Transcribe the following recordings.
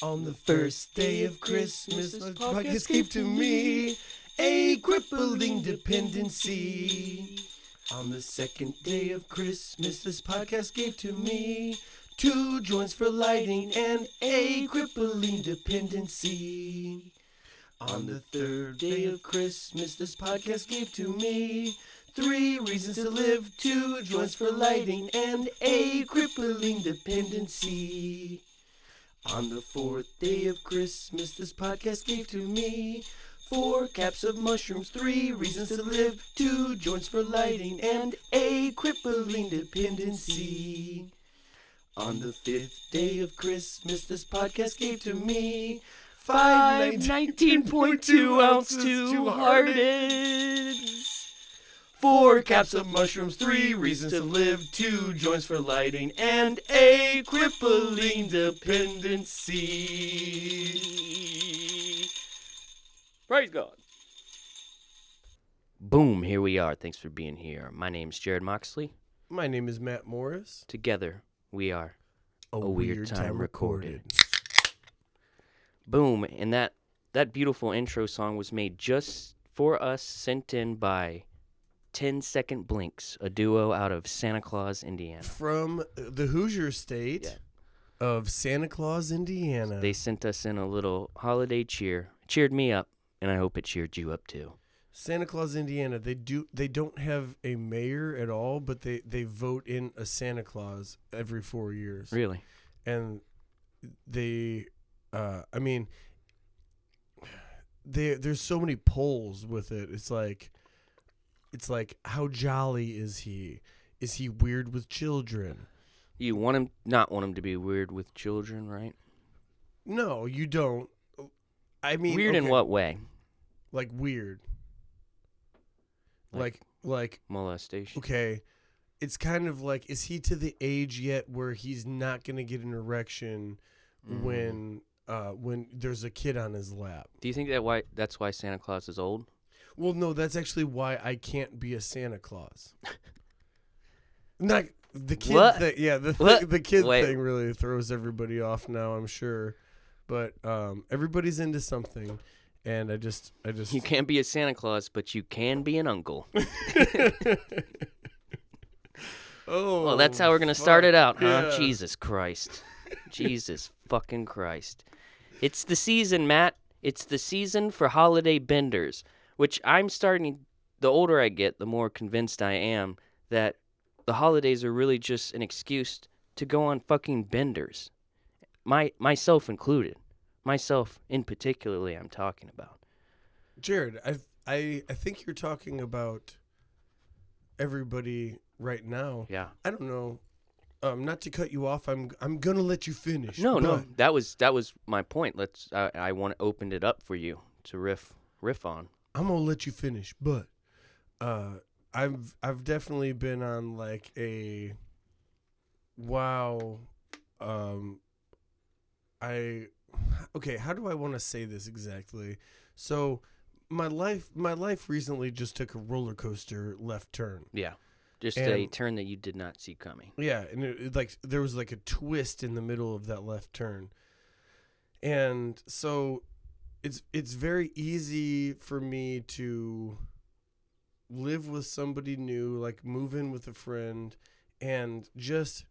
On the first day of Christmas, the podcast gave to me a crippling dependency. On the second day of Christmas, this podcast gave to me two joints for lighting and a crippling dependency. On the third day of Christmas, this podcast gave to me three reasons to live, two joints for lighting, and a crippling dependency. On the fourth day of Christmas, this podcast gave to me four caps of mushrooms, three reasons to live, two joints for lighting, and a crippling dependency. On the fifth day of Christmas, this podcast gave to me five 19.2 ounce two hearted. Four caps of mushrooms, three reasons to live, two joints for lighting, and a crippling dependency. Praise God. Boom, here we are. Thanks for being here. My name's Jarrod Moxley. My name is Matt Morris. Together, we are A Weird Time Recorded. Boom, and that that beautiful intro song was made just for us, sent in by 10 Second Blinks, a duo out of Santa Claus, Indiana. From the Hoosier state of Santa Claus, Indiana. They sent us in a little holiday cheer. Cheered me up, and I hope it cheered you up too. Santa Claus, Indiana. They do. They don't have a mayor at all, but they they vote in a Santa Claus every four years. Really? and they uh i mean they there's so many polls with it it's like it's like how jolly is he is he weird with children You want him not want him to be weird with children, right? no you don't i mean weird in what way? like weird Like- like like Molestation. okay it's kind of like is he to the age yet where he's not gonna get an erection Mm. when uh when there's a kid on his lap Do you think that why that's why Santa Claus is old? Well, no, that's actually why I can't be a Santa Claus. Not the kid What? thing. Yeah, the thi- the kid Wait. thing really throws everybody off now. I'm sure, but um, everybody's into something, and I just, I just. You can't be a Santa Claus, but you can be an uncle. oh, Well, that's how we're gonna start it out, huh? Yeah. Jesus Christ. Jesus fucking Christ. It's the season, Matt. It's the season for holiday benders, which I'm starting the older I get, the more convinced I am that the holidays are really just an excuse to go on fucking benders. My myself included. Myself in particularly I'm talking about. Jarrod, I, I, I think you're talking about everybody right now. Yeah. I don't know. Um, not to cut you off, I'm, I'm gonna let you finish. No, no, that was that was my point. Let's. I, I want to open it up for you to riff riff on. I'm gonna let you finish, but uh, I've I've definitely been on like a wow. Um, I okay. How do I want to say this exactly? So my life my life recently just took a roller coaster left turn. Yeah, just a turn that you did not see coming. Yeah, and it, it, like there was like a twist in the middle of that left turn, and so it's it's very easy for me to live with somebody new, like move in with a friend, and just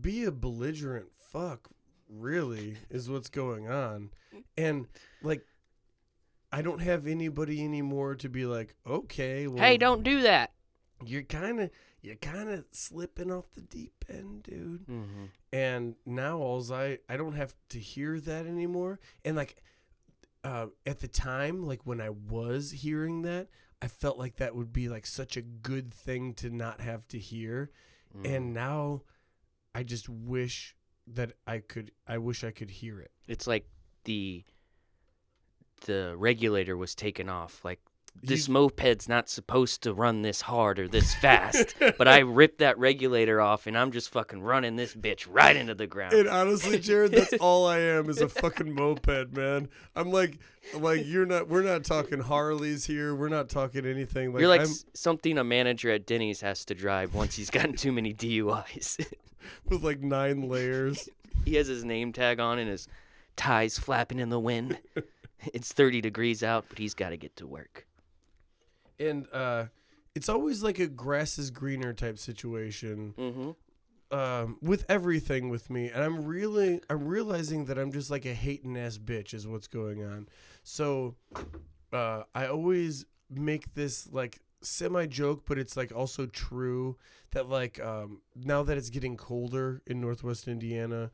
be a belligerent fuck. Really, is what's going on, and like. I don't have anybody anymore to be like, okay, well, Hey, don't do that. you're kind of you're kind of slipping off the deep end, dude. Mm-hmm. And now alls I I don't have to hear that anymore. And like uh, at the time, like when I was hearing that, I felt like that would be like such a good thing to not have to hear. Mm. And now I just wish that I could. I wish I could hear it. it's like the the regulator was taken off. Like this moped's not supposed to run this hard or this fast, but I ripped that regulator off and I'm just fucking running this bitch right into the ground. And honestly, Jarrod, that's all I am is a fucking moped, man. I'm like, like you're not. We're not talking Harleys here. We're not talking anything. Like, You're like I'm something a manager at Denny's has to drive once he's gotten too many DUIs. with like nine layers. he has his name tag on and his ties flapping in the wind. it's 30 degrees out, but he's got to get to work. And uh, it's always like a grass is greener type situation Mm-hmm. um, with everything with me, and I'm really I'm realizing that I'm just like a hating ass bitch is what's going on. So uh, I always make this like semi joke, but it's like also true that like um, now that it's getting colder in Northwest Indiana.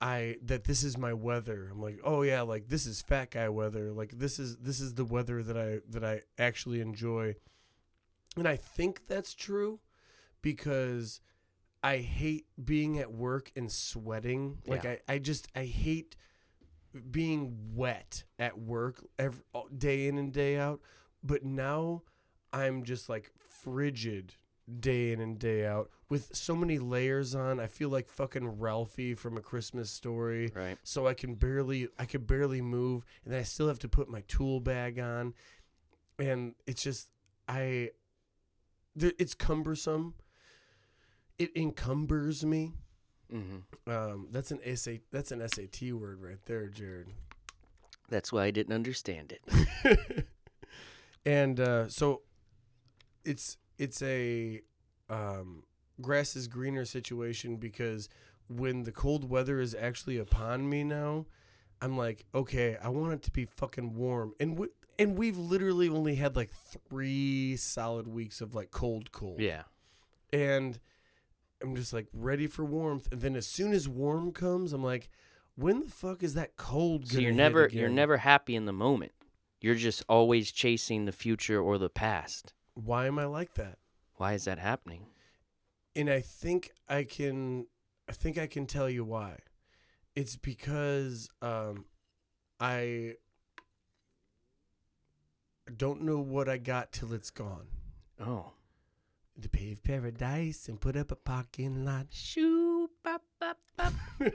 I that this is my weather. I'm like, oh yeah, like this is fat guy weather. Like this is this is the weather that I that I actually enjoy. And I think that's true because I hate being at work and sweating. Like Yeah. I, I just I hate being wet at work every day in and day out. But now I'm just like frigid day in and day out with so many layers on. I feel like fucking Ralphie from a Christmas story. Right. So I can barely I can barely move and then I still have to put my tool bag on. And it's just I th- it's cumbersome. It encumbers me. Mm-hmm. Um, that's an SA, that's an SAT word right there, Jarrod. That's why I didn't understand it. and uh, so it's it's a um, grass is greener situation because when the cold weather is actually upon me now, I'm like, okay, I want it to be fucking warm, and we, and we've literally only had like three solid weeks of like cold, cold. Yeah. and I'm just like ready for warmth. And then as soon as warm comes, I'm like, when the fuck is that cold? So you're never you're never happy in the moment. You're just always chasing the future or the past. Why am I like that? Why is that happening? And I think I can, I think I can tell you why. It's because um, I don't know what I got till it's gone. Oh. To pave paradise and put up a parking lot. Shoo bop bop bop.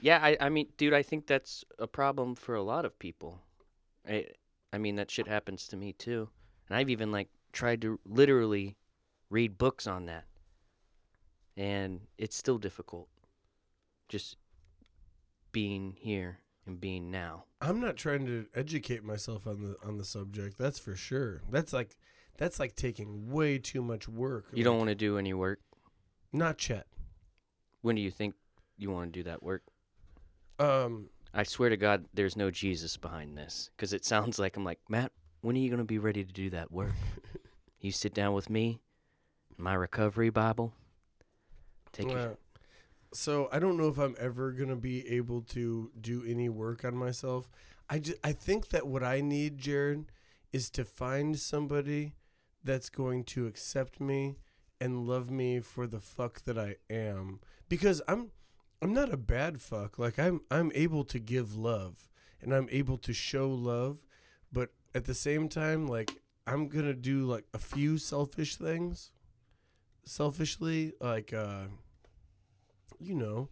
yeah, I I mean, dude, I think that's a problem for a lot of people. I I mean, that shit happens to me too. And I've even like tried to literally read books on that. And it's still difficult. Just being here and being now. I'm not trying to educate myself on the on the subject. That's for sure. That's like that's like taking way too much work. You don't want to do any work. not Chet. When do you think you want to do that work? Um, I swear to God, there's no Jesus behind this. Because it sounds like I'm like, Matt, when are you going to be ready to do that work? you sit down with me, my recovery Bible. Take it. well, so I don't know if I'm ever gonna be able to do any work on myself. I just, I think that what I need, Jarrod, is to find somebody that's going to accept me and love me for the fuck that I am. Because I'm I'm not a bad fuck. Like I'm I'm able to give love and I'm able to show love, at the same time like I'm to do like a few selfish things. Selfishly like uh you know,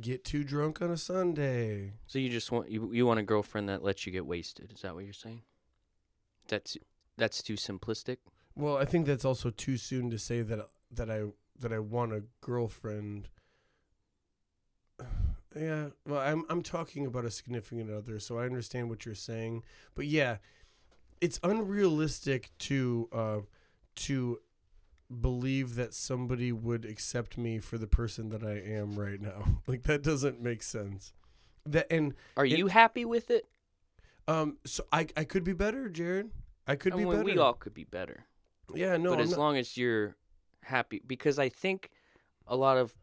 get too drunk on a Sunday. So you just want you you want a girlfriend that lets you get wasted? Is that what you're saying? That's that's too simplistic. Well, I think that's also too soon to say that that I that I want a girlfriend. Yeah, well, I'm I'm talking about a significant other, so I understand what you're saying. But yeah, it's unrealistic to uh to believe that somebody would accept me for the person that I am right now. Like that doesn't make sense. That and Are It- you happy with it? um so I I could be better, Jarrod. I could I be mean, better. we all could be better. yeah, no, but I'm as not- long as you're happy because i think a lot of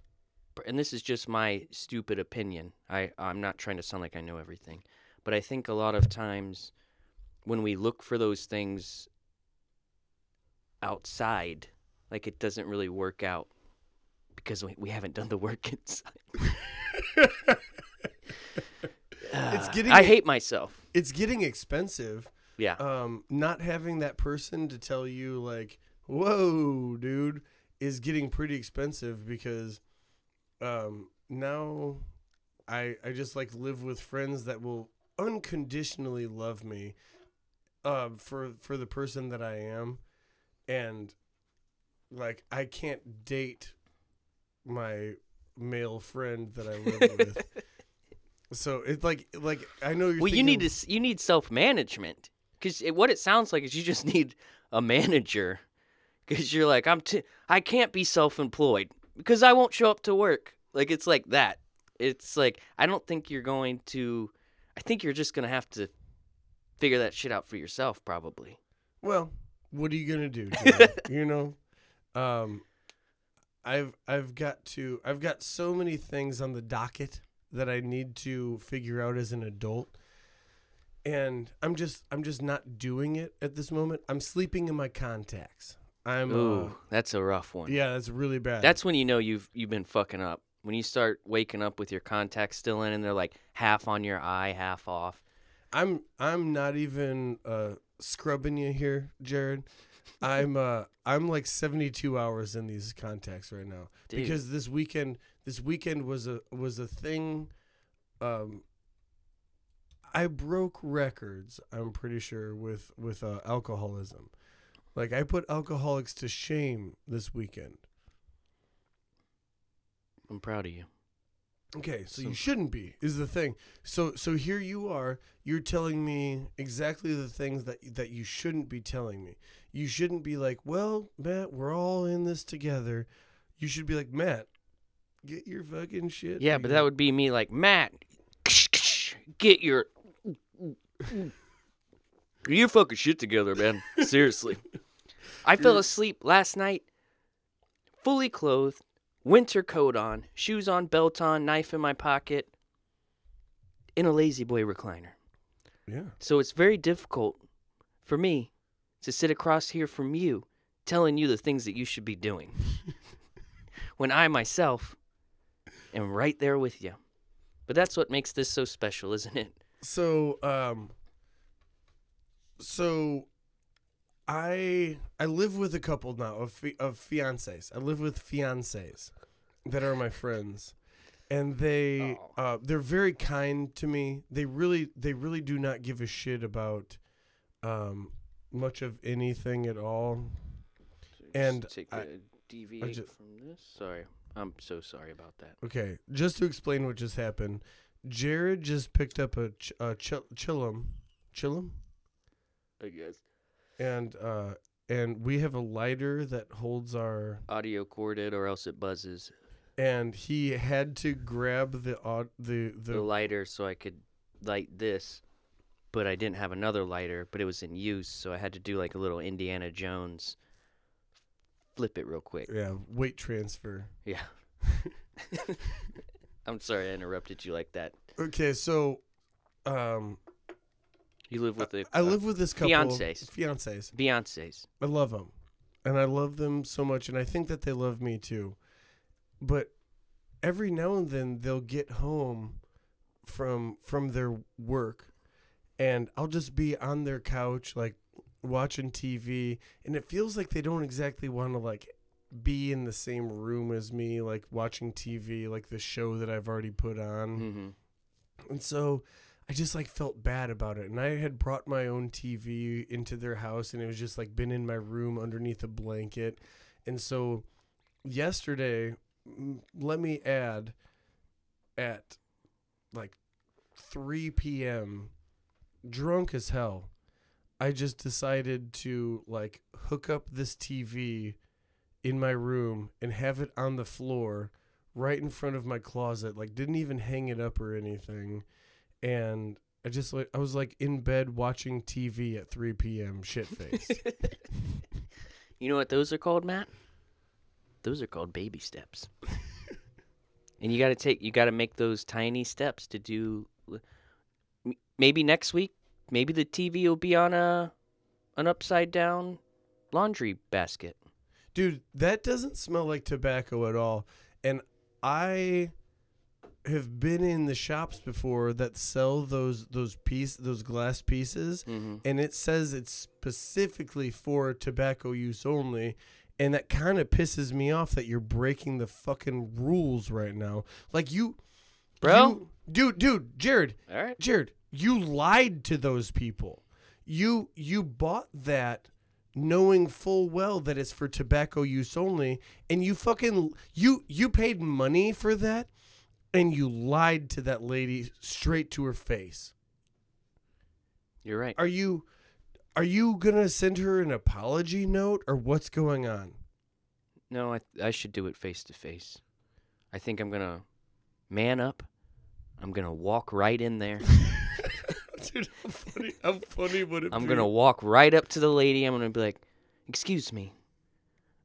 and this is just my stupid opinion i i'm not trying to sound like i know everything but i think a lot of times when we look for those things outside like it doesn't really work out because we, we haven't done the work inside. It's getting i hate myself. it's getting expensive. yeah. Um not having that person to tell you like whoa dude is getting pretty expensive because um now i i just like live with friends that will unconditionally love me uh for for the person that i am and like i can't date my male friend that i live with So it's like like I know you're. Well, you need to you need self management because what it sounds like is you just need a manager because you're like I'm t- I can't be self employed because I won't show up to work. Like it's like that. It's like I don't think you're going to. I think you're just gonna have to figure that shit out for yourself, probably. Well, what are you gonna do? You know, um, I've I've got to I've got so many things on the docket that I need to figure out as an adult, and I'm just I'm just not doing it at this moment. I'm sleeping in my contacts. I'm Ooh, uh, that's a rough one. yeah, that's really bad. That's when you know you've you've been fucking up. When you start waking up with your contacts still in and they're like half on your eye, half off. I'm I'm not even uh, scrubbing you here, Jarrod. I'm uh I'm like 72 hours in these contacts right now Dude. because this weekend this weekend was a was a thing. Um, I broke records. I'm pretty sure with with uh, alcoholism. Like I put alcoholics to shame this weekend. I'm proud of you. Okay, so, So- you shouldn't be is the thing. So so here you are, you're telling me exactly the things that that you shouldn't be telling me. You shouldn't be like, "Well, Matt, we're all in this together." You should be like, "Matt, get your fucking shit." Yeah, but that would be me like, Matt, get your your fucking shit together, man. Seriously. I fell asleep last night, fully clothed, winter coat on, shoes on, belt on, knife in my pocket, in a lazy boy recliner. Yeah. So it's very difficult for me to sit across here from you telling you the things that you should be doing. when I myself am right there with you. But that's what makes this so special, isn't it? So, um so I I live with a couple now of fi- of fiancés. I live with fiancés that are my friends. And they Oh. uh they're very kind to me. They really they really do not give a shit about um much of anything at all. And take I- deviate ju- from this. Sorry. I'm so sorry about that. Okay, just to explain what just happened. Jarrod just picked up a ch- a ch- chillum, chillum, I guess. And uh and we have a lighter that holds our Audio corded or else it buzzes. and he had to grab the aud- the The, the lighter so I could light this. But I didn't have another lighter, but it was in use, so I had to do like a little Indiana Jones flip it real quick. yeah weight transfer. Yeah. I'm sorry I interrupted you like that. Okay, so um You live with a I live with this couple fiancés. fiancés. Beyonce's. I love them, and I love them so much, and I think that they love me too. But every now and then they'll get home from from their work, and I'll just be on their couch like watching TV, and it feels like they don't exactly want to like be in the same room as me, like watching TV, like the show that I've already put on. Mm-hmm. And so I just like felt bad about it. And I had brought my own TV into their house and it was just like been in my room underneath a blanket. And so yesterday, let me add at like 3 p.m., drunk as hell, I just decided to like hook up this TV in my room and have it on the floor right in front of my closet like didn't even hang it up or anything and i just like i was like in bed watching tv at 3 p.m shit face You know what those are called, Matt? Those are called baby steps. and you got to take you got to make those tiny steps to do maybe next week, maybe the TV will be on a an upside down laundry basket. dude that doesn't smell like tobacco at all and i have been in the shops before that sell those those piece those glass pieces Mm-hmm. and it says it's specifically for tobacco use only and that kind of pisses me off that you're breaking the fucking rules right now like you Bro? you- dude dude jarrod All right. jarrod you lied to those people you you bought that knowing full well that it's for tobacco use only and you fucking you you paid money for that and you lied to that lady straight to her face. You're right. Are you are you going to send her an apology note or what's going on? No, I I should do it face to face. I think I'm gonna man up. I'm gonna walk right in there. Dude, how funny, how funny would it I'm be? gonna walk right up to the lady. I'm gonna be like, "Excuse me.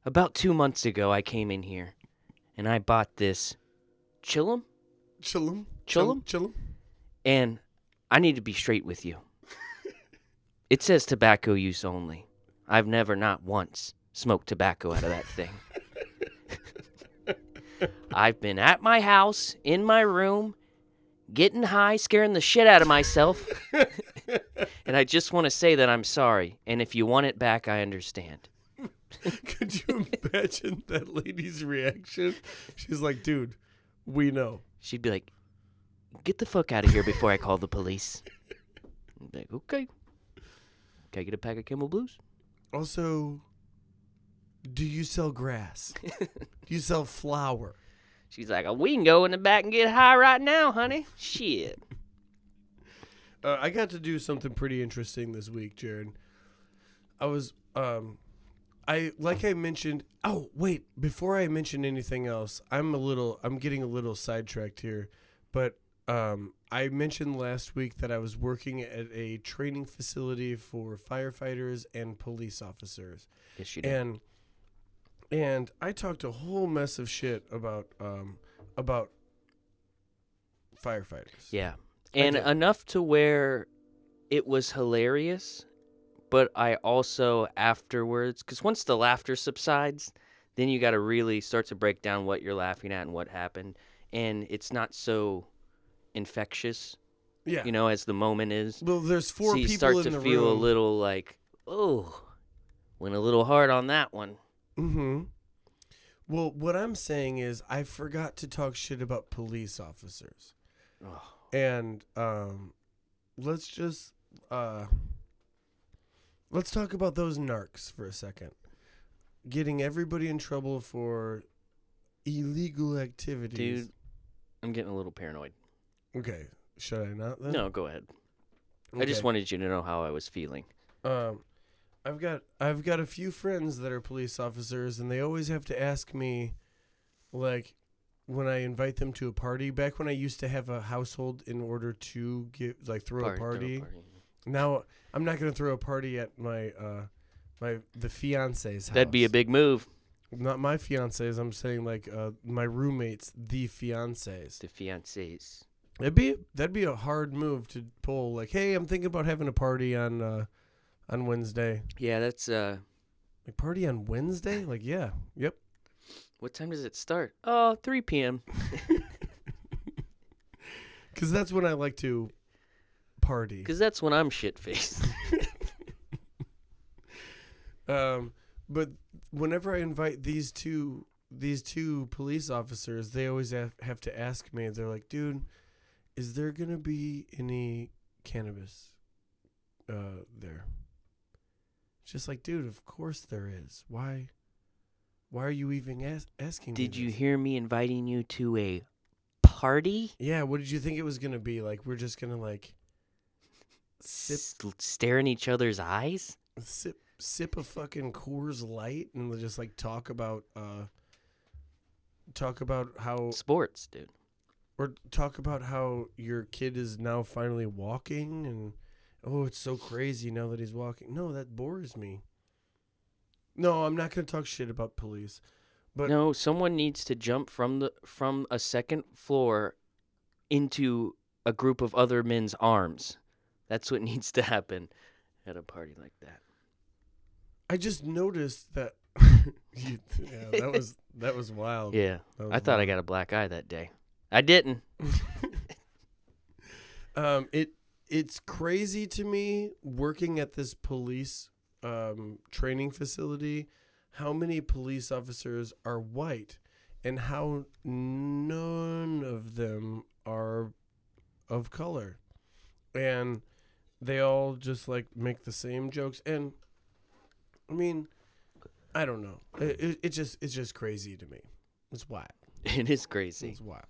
About two months ago, I came in here, and I bought this chillum, chill him. Chill 'em? Chill him. and I need to be straight with you. it says tobacco use only. I've never, not once, smoked tobacco out of that thing. I've been at my house, in my room, getting high, scaring the shit out of myself. and I just want to say that I'm sorry. And if you want it back, I understand. Could you imagine that lady's reaction? She's like, dude, we know. She'd be like, "Get the fuck out of here before I call the police." I'd be like, "Okay." Can I get a pack of Camel Blues? Also, do you sell grass? do you sell flour? She's like, "Oh, "We can go in the back and get high right now, honey." Shit. Uh, I got to do something pretty interesting this week, Jarrod. I was, um, I like I mentioned. Oh wait, before I mention anything else, I'm a little, I'm getting a little sidetracked here, but um, I mentioned last week that I was working at a training facility for firefighters and police officers, Yes, you did. and and I talked a whole mess of shit about um about firefighters. yeah, and enough to where it was hilarious, but I also afterwards, because once the laughter subsides, then you got to really start to break down what you're laughing at and what happened, and it's not so infectious, Yeah. you know, as the moment is. well, there's four so you people start in to the feel a little like, oh, went a little hard on that one. Mm-hmm. Well, what I'm saying is I forgot to talk shit about police officers. Oh. And um let's just uh let's talk about those narcs for a second. Getting everybody in trouble for illegal activities. Dude, I'm getting a little paranoid. Okay. Should I not then? No, go ahead. I just Okay. wanted you to know how I was feeling. Um, I've got I've got a few friends that are police officers, and they always have to ask me, like, when I invite them to a party. Back when I used to have a household in order to get like throw Party, a throw party. party. Now I'm not gonna throw a party at my uh my the fiance's house. That'd be a big move. not my fiance's. I'm saying like uh my roommates, the fiancés. The fiancés. That'd be that'd be a hard move to pull. Like, hey, I'm thinking about having a party on uh on Wednesday. Yeah, that's uh. Like party on Wednesday? Like yeah, yep. What time does it start? Oh, 3 p.m. Because that's when I like to party. Because that's when I'm shit faced. Um, but whenever I invite these two these two police officers, they always have, have to ask me. They're like, "Dude, is there gonna be any cannabis uh, there?" Just like, dude, of course there is. Why? Why are you even as- asking? me Did you this? hear me inviting you to a party? Yeah. What did you think it was gonna be? Like we're just gonna like sip S- stare in each other's eyes? sip sip a fucking Coors Light and just like talk about uh talk about how Sports, dude. or talk about how your kid is now finally walking and oh it's so crazy now that he's walking. No, that bores me. No, I'm not going to talk shit about police. But no, someone needs to jump from the from a second floor into a group of other men's arms. That's what needs to happen at a party like that. I just noticed that yeah, that was that was wild. Yeah, was I thought I got a black eye that day. I didn't. um it it's crazy to me working at this police um training facility how many police officers are white and how none of them are of color and they all just like make the same jokes and i mean i don't know. It, it, it just it's just crazy to me. It's wild. It is crazy. it's wild.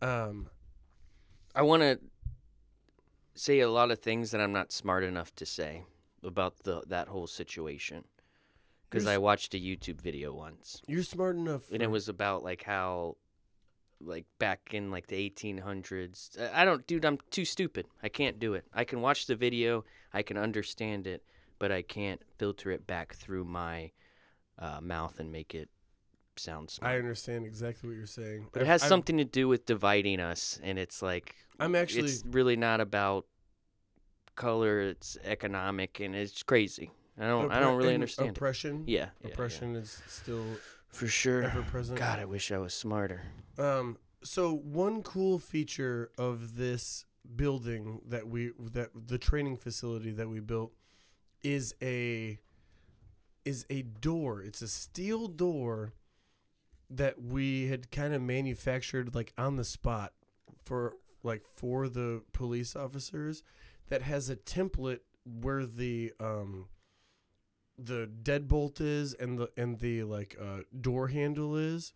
Um, I want to say a lot of things that I'm not smart enough to say about the that whole situation. Because I watched a YouTube video once. You're smart enough. and it was about like how like back in like the 1800s I- don't dude I'm too stupid. I can't do it. I can watch the video, I can understand it, but I can't filter it back through my uh, mouth and make it sound smart. I understand exactly what you're saying. but it has I've- something to do with dividing us and it's like I'm actually. it's really not about color it's economic and it's crazy i don't i don't really and understand it. Oppression. yeah, yeah, yeah. Oppression is still for sure ever present. god i wish i was smarter Um, so one cool feature of this building that we that the training facility that we built is a is a door. It's a steel door that we had kind of manufactured like on the spot for like for the police officers that has a template where the um the deadbolt is and the and the like uh door handle is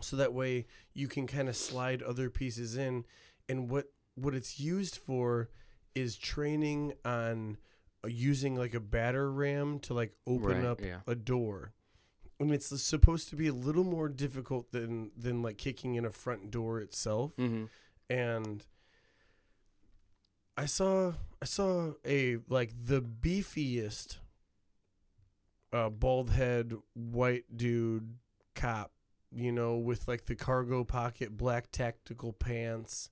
so that way you can kind of slide other pieces in and what what it's used for is training on uh, using like a batter ram to like open Right, up yeah. a door and it's supposed to be a little more difficult than than like kicking in a front door itself mm-hmm. and I saw I saw a like the beefiest uh bald head white dude cop, you know, with like the cargo pocket, black tactical pants.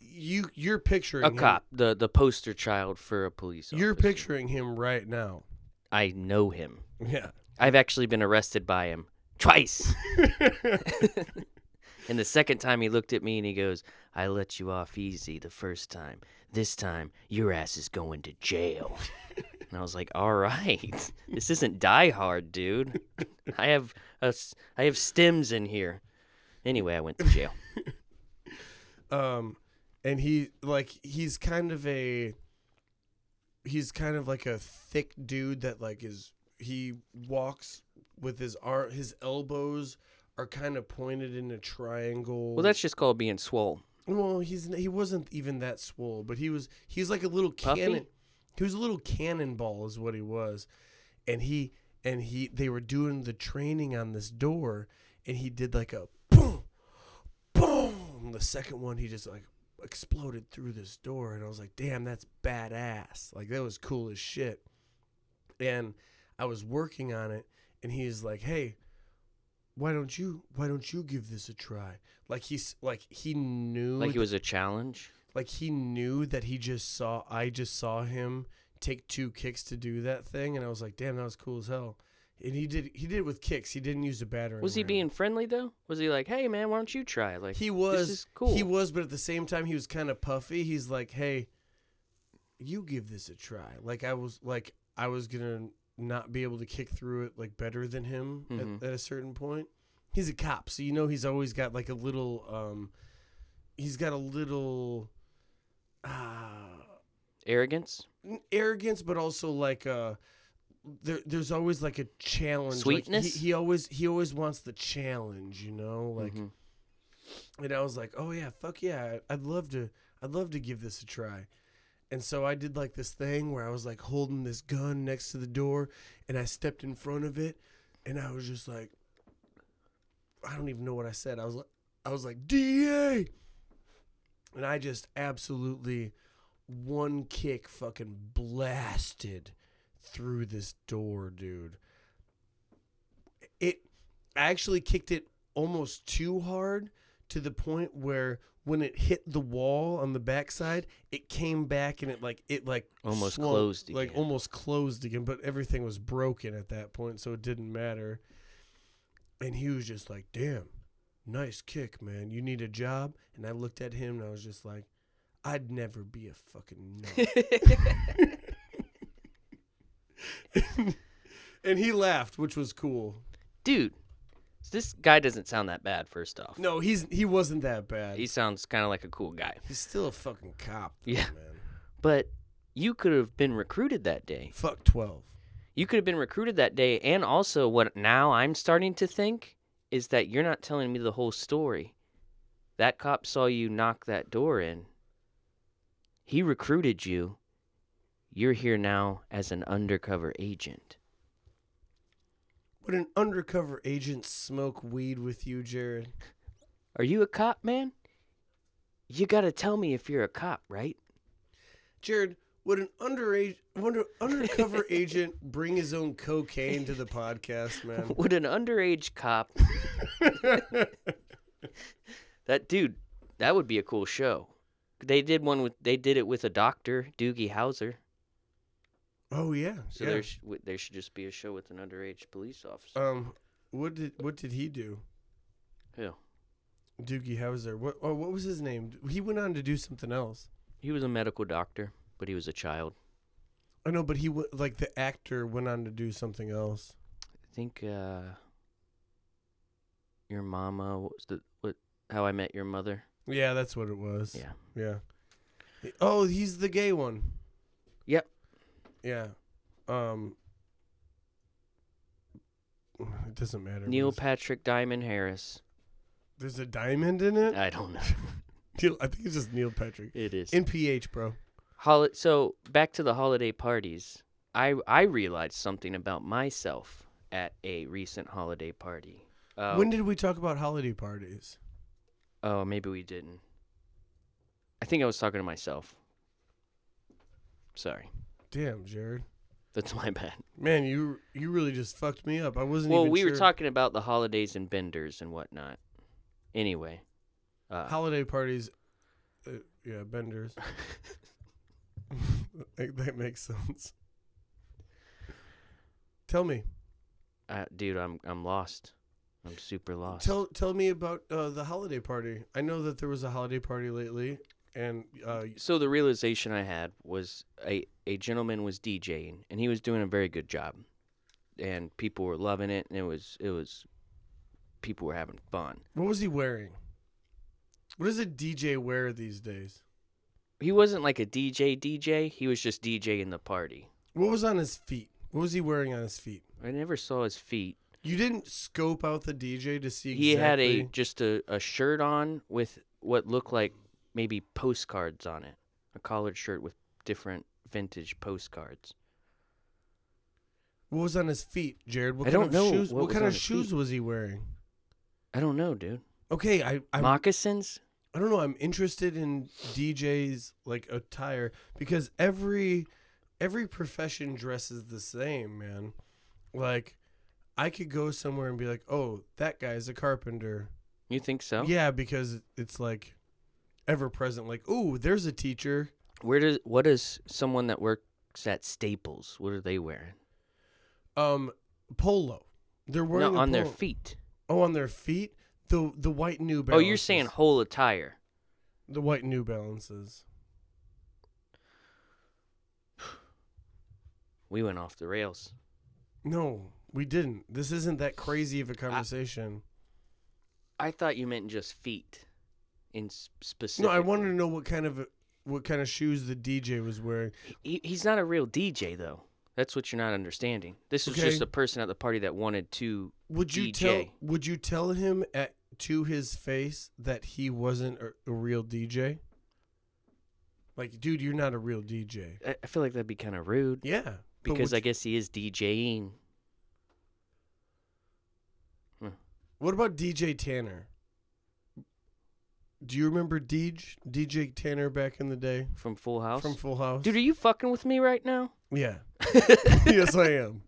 You you're picturing a him- cop the the poster child for a police officer. You're officer. picturing him right now. i know him Yeah. i've actually been arrested by him twice and the second time he looked at me and he goes i let you off easy the first time this time your ass is going to jail and i was like all right. This isn't die hard dude. I have a s I have stems in here. Anyway i went to jail. Um and he like he's kind of a he's kind of like a thick dude that like is he walks with his arm his elbows are kind of pointed in a triangle. Well that's just called being swole. Well he's he wasn't even that swole but he was he's like a little Puffy? cannon he was a little cannonball is what he was. And he and he they were doing the training on this door and he did like a boom boom. The second one he just like exploded through this door and i was like damn that's badass. Like that was cool as shit. And i was working on it and he's like hey why don't you why don't you give this a try? Like he's like he knew like it was a challenge like he knew that he just saw I just saw him take two kicks to do that thing and I was like, damn, that was cool as hell. And he did he did it with kicks. He didn't use a battering. was he being friendly though was he like hey man why don't you try like He was is cool. He was, but at the same time he was kind of puffy. He's like, "Hey, you give this a try." Like I was like I was going to not be able to kick through it like better than him Mhm. at, at a certain point. He's a cop, so you know he's always got like a little um he's got a little uh arrogance arrogance, but also like uh there, there's always like a challenge. Like, Sweetness? he, he always he always wants the challenge, you know. Like, Mhm. and I was like, oh yeah, fuck yeah, I'd love to, I'd love to give this a try. And so I did like this thing where I was like holding this gun next to the door, and I stepped in front of it, and I was just like, I don't even know what I said. I was like, I was like, DA, and I just absolutely one kick fucking blasted through this door, dude. It I actually kicked it almost too hard to the point where when it hit the wall on the backside, it came back and it like it like Almost closed like almost closed again, but everything was broken at that point, so it didn't matter. And he was just like, "Damn, nice kick, man. You need a job?" And I looked at him and I was just like, "I'd never be a fucking nut." and he laughed, which was cool. dude this guy doesn't sound that bad first off No, he's he wasn't that bad. he sounds kind of like a cool guy He's still a fucking cop, though, Yeah. man. but you could have been recruited that day Fuck twelve. you could have been recruited that day and also what now i'm starting to think is that you're not telling me the whole story That cop saw you knock that door in. He recruited you. You're here now as an undercover agent. Would an undercover agent smoke weed with you, Jarrod? Are you a cop, man? You gotta tell me if you're a cop, right? Jarrod, would an underage, under, undercover agent bring his own cocaine to the podcast, man? Would an underage cop. that dude, that would be a cool show. They did one with. They did it with a doctor, Doogie Howser. oh yeah, So yeah. there, sh- there should just be a show with an underage police officer. Um, what did what did he do? Who? Doogie Howser. What? Oh, what was his name? He went on to do something else. He was a medical doctor, but he was a child. I know, but he w- like the actor went on to do something else. I think uh, your mama what was the what? How I Met Your Mother. Yeah, that's what it was. Yeah. Yeah. Oh, he's the gay one. Yep. Yeah. Um. It doesn't matter. Neil Patrick Diamond Harris. There's a diamond in it. I don't know. I think it's just Neil Patrick. it is. NPH, bro. Holi- so back to the holiday parties. I I realized something about myself at a recent holiday party. Uh, When did we talk about holiday parties? oh, maybe we didn't. I think I was talking to myself. Sorry, Damn, Jarrod. that's my bad. Man, you you really just fucked me up. I wasn't Well, we sure. were talking about the holidays and benders and whatnot. Anyway, uh, holiday parties. Uh, yeah, benders. that that makes sense. Tell me. uh, dude, I'm I'm lost. I'm super lost. Tell tell me about uh, the holiday party. I know that there was a holiday party lately, and uh, so the realization I had was a a gentleman was DJing and he was doing a very good job, and people were loving it, and it was it was people were having fun. what was he wearing? What does a DJ wear these days? He wasn't like a DJ DJ. He was just DJ in the party. What was on his feet? What was he wearing on his feet? I never saw his feet. You didn't scope out the DJ to see. He had a just a, a shirt on with what looked like maybe postcards on it. A collared shirt with different vintage postcards. What was on his feet, Jarrod? What I kind don't of know shoes? what What, kind of shoes feet. was he wearing? I don't know, dude. Okay, I I'm, Moccasins? I don't know. I'm interested in DJs like attire because every every profession dresses the same, man. Like I could go somewhere and be like, "Oh, that guy's a carpenter." You think so? Yeah, because it's like ever present. Like, "Oh, there's a teacher." Where does what does someone that works at Staples? What are they wearing? Um, polo. They're wearing No, on their feet. Oh, on their feet. The the white New Balances. Oh, you're saying whole attire. the white New Balances. We went off the rails. No, we didn't. This isn't that crazy of a conversation. I thought you meant just feet, in specific. No, I wanted to know what kind of what kind of shoes the DJ was wearing. He, he's not a real DJ though. That's what you're not understanding. This is just a person at the party that wanted to. Would you DJ. tell Would you tell him at to his face that he wasn't a, a real DJ? Like, dude, you're not a real DJ. I, I feel like that'd be kind of rude Yeah, but because would I guess he is DJing. Hmm. What about DJ Tanner? Do you remember Deej, DJ Tanner back in the day From Full House. from Full House? Dude, are you fucking with me right now? yeah, yes, I am.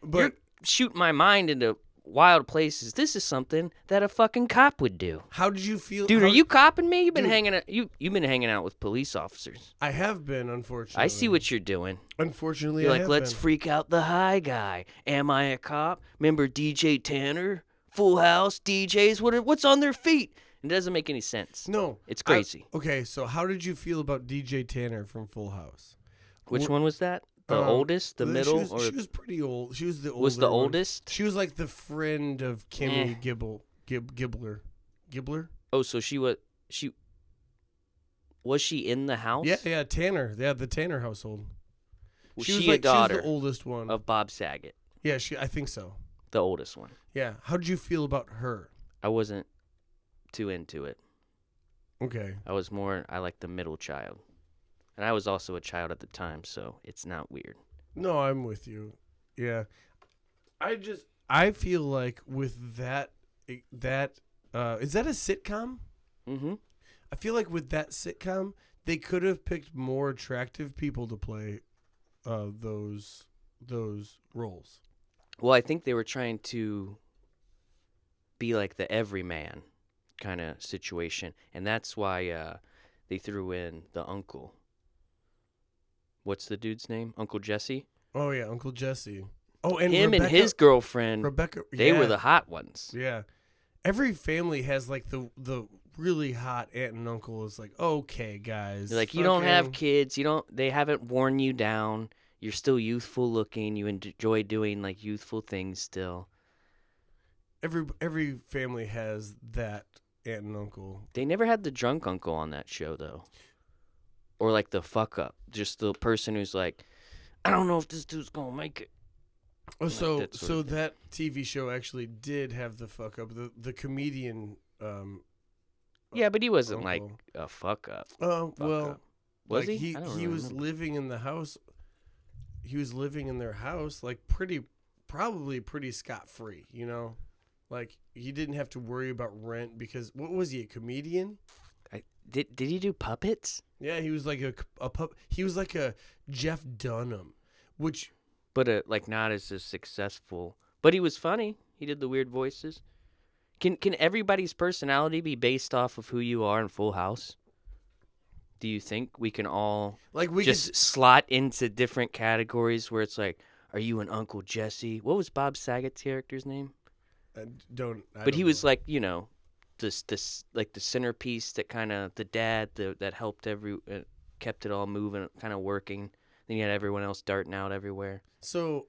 But You're shooting my mind into wild places. This is something that a fucking cop would do. how did you feel, Dude, how- are you copping me? You've been Dude. hanging out. You you've been hanging out with police officers. I have been, unfortunately. I see what you're doing. Unfortunately, You're I like, have let's been. freak out the high guy. Am I a cop? Remember DJ Tanner? Full House DJs. What are, what's on their feet? It doesn't make any sense. no, It's I- crazy. okay, so how did you feel about DJ Tanner from Full House? Which Wh- one was that? The Um, oldest, the she middle, was, or she was pretty old. She was the was the one. oldest? She was like the friend of Kimmy Eh. Gibble, Gib, Gibbler, Gibbler. Oh, so she was she was she in the house? Yeah, yeah, Tanner. Yeah, the Tanner household. Was she she, was a like daughter she was the oldest one. of Bob Saget, yeah, she. I think so. the oldest one? Yeah. How did you feel about her? I wasn't too into it. Okay. I was more I like the middle child. And I was also a child at the time, so it's not weird. No, I'm with you. Yeah. I just I feel like with that that uh is that a sitcom? Mhm. I feel like with that sitcom, they could have picked more attractive people to play uh those those roles. Well, I think they were trying to be like the everyman kind of situation, and that's why uh, they threw in the uncle. What's the dude's name? Uncle Jesse. Oh yeah, Uncle Jesse. Oh, and Him Rebecca, and his girlfriend. Rebecca. they were the hot ones. yeah. Every family has like the the really hot aunt and uncle is like okay guys. They're like you don't have kids. You don't. They haven't worn you down. You're still youthful looking. You enjoy doing like youthful things still. every every family has that aunt and uncle. They never had the drunk uncle on that show though, or like the fuck up. Just the person who's like, I don't know if this dude's gonna make it. Oh, Like so that so that TV show actually did have the fuck up. The the comedian. Um, Yeah, but he wasn't like a fuck up. Uh, well, up. Was like he? He, he was remember. living in the house. He was living in their house, like pretty, probably pretty scot free. You know, like he didn't have to worry about rent because what was he a comedian? Did Did he do puppets? Yeah, he was like a a pup. He was like a Jeff Dunham, which But uh, like not as a successful. But he was funny. He did the weird voices. Can Can everybody's personality be based off of who you are in Full House? Do you think we can all like we just slot into different categories where it's like, are you an Uncle Jesse? What was Bob Saget's character's name? could, uh, don't. I but don't he was know. like, you know, this this like the centerpiece that kind of the dad the, that helped every uh, kept it all moving, kind of working. Then you had everyone else darting out everywhere. So,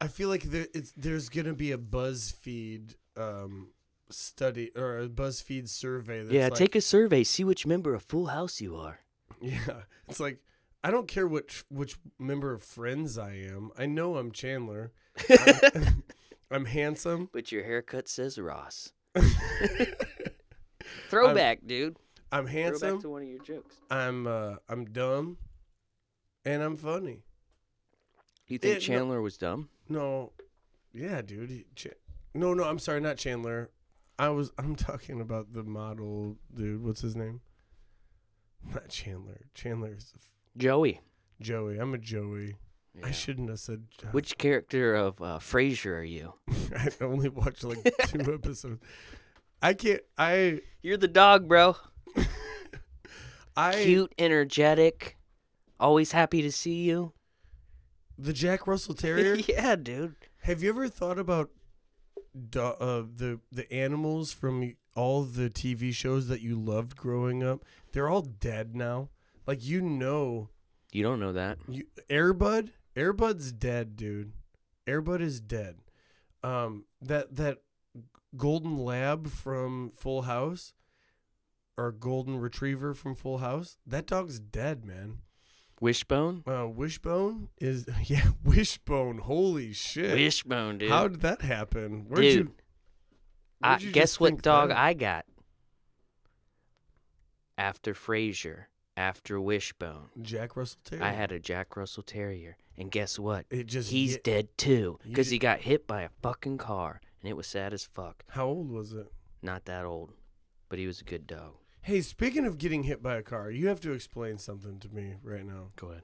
I feel like there, it's, there's gonna be a BuzzFeed um, study or a BuzzFeed survey. That's yeah, like, take a survey, see which member of Full House you are. Yeah, it's like I don't care which which member of Friends I am. I know I'm Chandler. I'm, I'm handsome. But your haircut says Ross. Throwback, dude. I'm handsome. Throwback handsome. to one of your jokes. I'm uh, I'm dumb, and I'm funny. You think Yeah, no- Chandler was dumb? No, yeah, dude. he- Ch- no, no, I'm sorry, not Chandler. I was I'm talking about the model dude. What's his name? Not Chandler. Chandler's a f- Joey. Joey. I'm a Joey. I shouldn't have said. Jo- Which character of uh, Frasier are you? I only watched like two episodes. I can't. I You're the dog, bro. I Cute, energetic, always happy to see you. the Jack Russell Terrier. yeah, dude. Have you ever thought about do- uh, the the animals from all the TV shows that you loved growing up? They're all dead now. Like you know, You don't know that. you Airbud. Airbud's dead, dude. Airbud is dead. Um, that that golden lab from Full House, or golden retriever from Full House. That dog's dead, man. Wishbone? Uh, Wishbone is yeah, Wishbone. Holy shit! Wishbone, dude. How did that happen? Where'd Dude, you? I, you guess what dog that? I got? After Frasier, after Wishbone, Jack Russell Terrier. I had a Jack Russell Terrier. And guess what? it. Just He's hit- dead too. You Because he got hit by a fucking car. And it was sad as fuck. How old was it? Not that old. But he was a good dog. Hey, speaking of getting hit by a car, you have to explain something to me right now. Go ahead.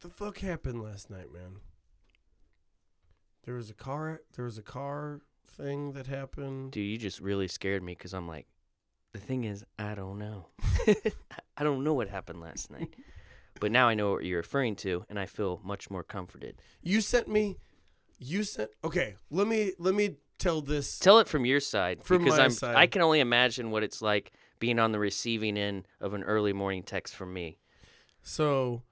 The fuck happened last night, man? There was a car. There was a car thing that happened. Dude, you just really scared me because I'm like, the thing is, I don't know. I don't know what happened last night. But now I know what you're referring to, and I feel much more comforted. You sent me. You sent. Okay, let me let me tell this. Tell it from your side From because my I'm side. I can only imagine what it's like being on the receiving end of an early morning text from me. So,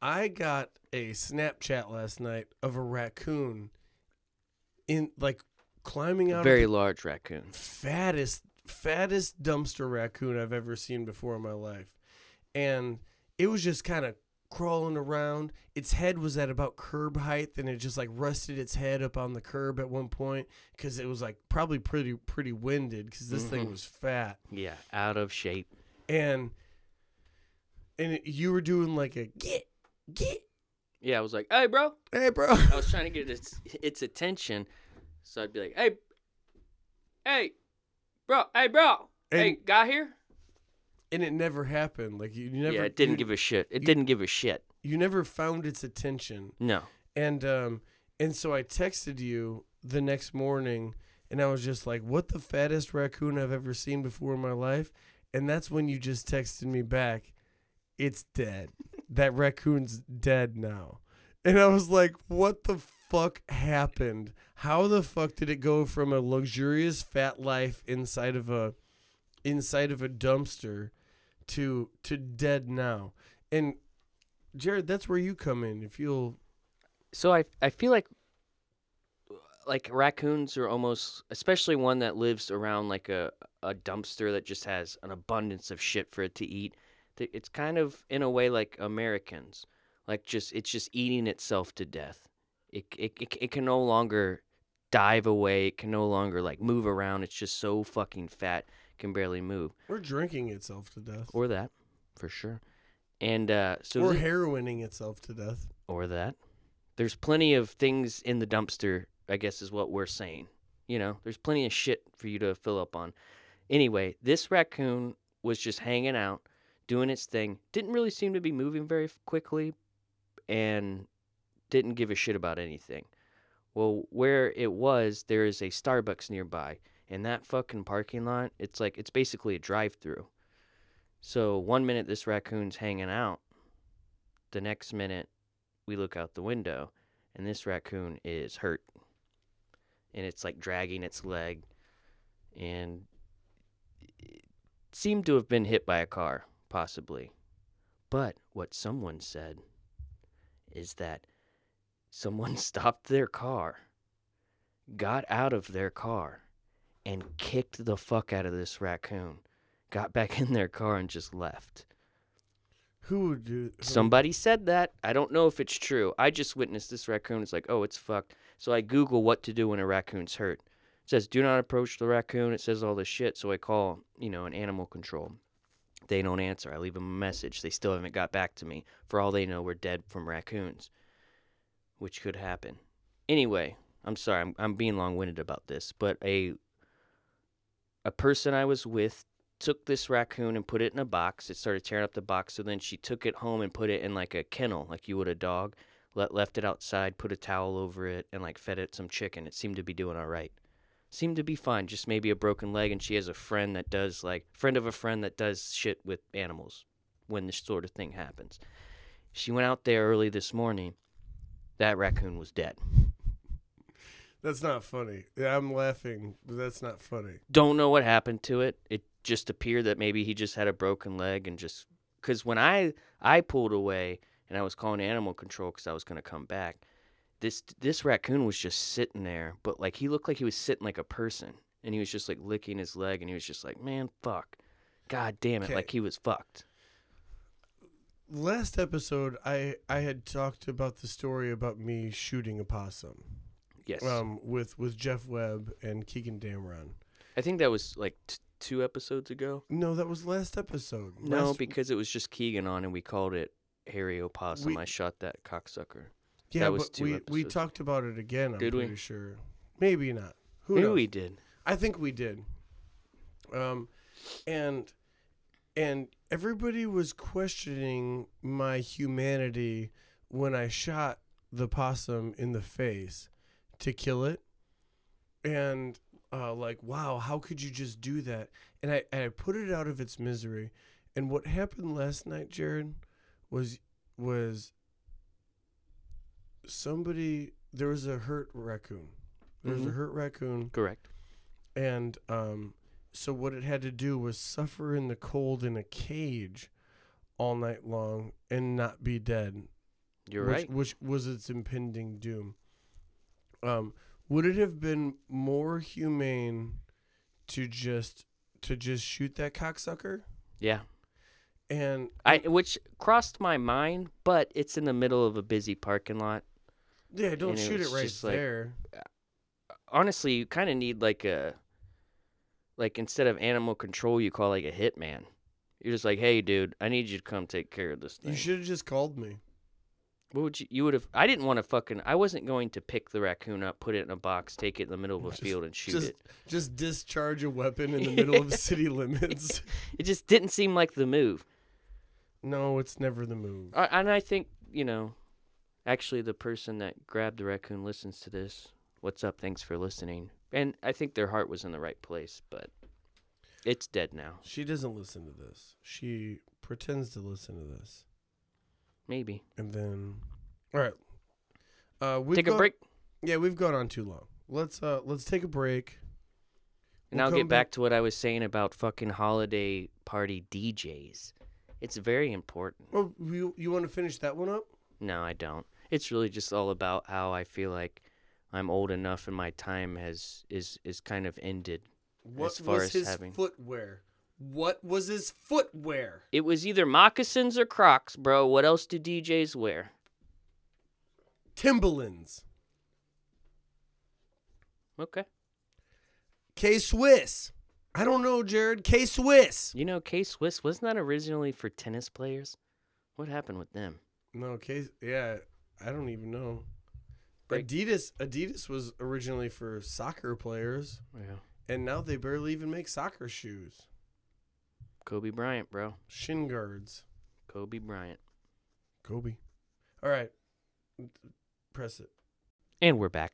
I got a Snapchat last night of a raccoon in like climbing out A very the large raccoon. fattest fattest dumpster raccoon I've ever seen before in my life. And it was just kind of crawling around. Its head was at about curb height, and it just like rested its head up on the curb at one point because it was like probably pretty pretty winded because this thing Mhm. was fat Yeah, out of shape. and and it- you were doing like a get get Yeah, I was like, "Hey, bro." hey bro I was trying to get its its attention, so I'd be like, "Hey, hey, bro, hey, bro, hey, And- guy here." and it never happened like you, you never yeah, it didn't you, give a shit. It you- didn't give a shit. you never found its attention No. and um and so I texted you the next morning and I was just like what the fattest raccoon I've ever seen before in my life and that's when you just texted me back it's dead that raccoon's dead now and I was like what the fuck happened how the fuck did it go from a luxurious fat life inside of a inside of a dumpster to to dead now and Jarrod that's where you come in if you'll So I I feel like like raccoons are almost especially one that lives around like a a dumpster that just has an abundance of shit for it to eat. It's kind of in a way like Americans. Like just it's just eating itself to death. It it it, it can no longer dive away. It can no longer like move around. It's just so fucking fat, can barely move. Or drinking itself to death. Or that, for sure. And uh so or heroining itself to death. or that. There's plenty of things in the dumpster, I guess is what we're saying. You know, there's plenty of shit for you to fill up on. Anyway, this raccoon was just hanging out, doing its thing. Didn't really seem to be moving very quickly and didn't give a shit about anything. Well, where it was, there is a Starbucks nearby. And that fucking parking lot, it's like it's basically a drive-through. So, one minute this raccoon's hanging out, the next minute we look out the window and this raccoon is hurt and it's like dragging its leg and it seemed to have been hit by a car possibly but what someone said is that someone stopped their car got out of their car and kicked the fuck out of this raccoon got back in their car and just left Who would do who- Somebody said that. I don't know if it's true. I just witnessed this raccoon. It's like, oh, it's fucked. So I Google what to do when a raccoon's hurt. It says, do not approach the raccoon. It says all this shit. So I call, you know, an animal control. They don't answer. I leave them a message. They still haven't got back to me. For all they know, we're dead from raccoons, which could happen. Anyway, I'm sorry. I'm, I'm being long winded about this, but a a person I was with took this raccoon and put it in a box. It started tearing up the box, so then she took it home and put it in like a kennel, like you would a dog. Let, left it outside, put a towel over it, and like fed it some chicken. It seemed to be doing all right. Seemed to be fine, just maybe a broken leg. And she has a friend that does like friend of a friend that does shit with animals when this sort of thing happens. She went out there early this morning. That raccoon was dead. That's not funny. I'm laughing, but that's not funny. Don't know what happened to it. It just appeared that maybe he just had a broken leg and just because when I I pulled away and I was calling animal control because I was gonna come back, this this raccoon was just sitting there, but like he looked like he was sitting like a person, and he was just like licking his leg, and he was just like, man, fuck, god damn it, Okay. like he was fucked. Last episode, I I had talked about the story about me shooting a possum, Yes, um, with with Jeff Webb and Keegan Damron. I think that was like t- two episodes ago. No, that was last episode. No, Last- because it was just Keegan on, and we called it Harry Opossum. We- I shot that cocksucker. yeah, that was but two we we episodes. talked about it again. I'm Did we? pretty sure. Maybe not. Who Maybe knows? we did. I think we did. Um, and and everybody was questioning my humanity when I shot the possum in the face to kill it, and uh, like, wow, how could you just do that? And I I put it out of its misery. And what happened last night, Jarrod, was was somebody there was a hurt raccoon. There was a Mhm. hurt raccoon Correct. and um, so what it had to do was suffer in the cold in a cage all night long and not be dead. You're which, right. Which was its impending doom. Um, would it have been more humane to just to just shoot that cocksucker? Yeah. and I which crossed my mind, but it's in the middle of a busy parking lot. yeah, don't and it shoot it right just like- there. Honestly, you kind of need like a like instead of animal control, you call like a hitman. You're just like, "Hey, dude, I need you to come take care of this thing." You should have just called me. What would you? You would have. I didn't want to fucking. I wasn't going to pick the raccoon up, put it in a box, take it in the middle of a Just- field, and shoot just- it. Just discharge a weapon in the middle of city limits. It just didn't seem like the move. No, it's never the move. I, and I think you know, actually, the person that grabbed the raccoon listens to this. What's up? Thanks for listening. And I think their heart was in the right place, but it's dead now. She doesn't listen to this. She pretends to listen to this, Maybe and then, all right. Uh, we've take a break, Yeah, we've gone on too long. Let's uh, let's take a break. and We'll I'll come get back to what I was saying about fucking holiday party DJs. It's very important. Oh, you you want to finish that one up? No, I don't. It's really just all about how I feel like I'm old enough and my time has is is kind of ended. What far was as his having- footwear? What was his footwear? It was either moccasins or Crocs, bro. What else do DJs wear? Timberlands. Okay. K Swiss. I don't know, Jarrod. K Swiss. You know, K Swiss wasn't that originally for tennis players? What happened with them? No, K. Yeah, I don't even know. Break. Adidas. Adidas was originally for soccer players, Yeah. and now they barely even make soccer shoes. Kobe Bryant, bro. Shin guards. Kobe Bryant. Kobe. All right. Press it. And we're back.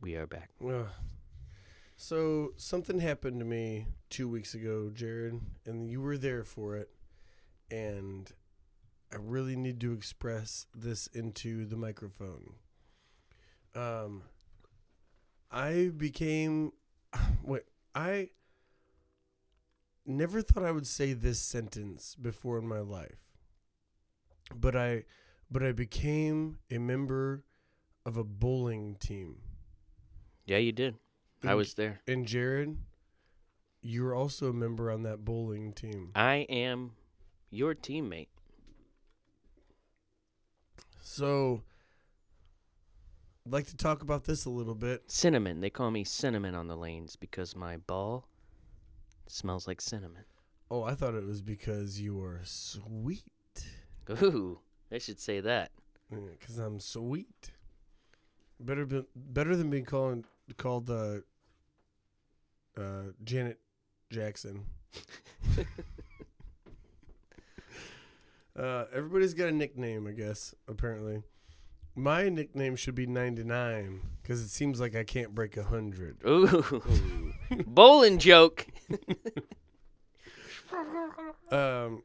We are back. Ugh. So something happened to me two weeks ago, Jarrod, and you were there for it, and I really need to express this into the microphone. Um, I became, wait, I never thought I would say this sentence before in my life, but I, but I became a member of a bowling team. Yeah, you did. I was there. And Jarrod, you're also a member on that bowling team. I am your teammate. So, I'd like to talk about this a little bit. Cinnamon. They call me Cinnamon on the lanes because my ball smells like cinnamon. Oh, I thought it was because you are sweet. Ooh, I should say that. Because I'm sweet. Better, be, better than being called called uh, uh, Janet Jackson. uh, everybody's got a nickname, I guess. Apparently, my nickname should be 99 because it seems like I can't break a hundred. Ooh, bowling joke. Um,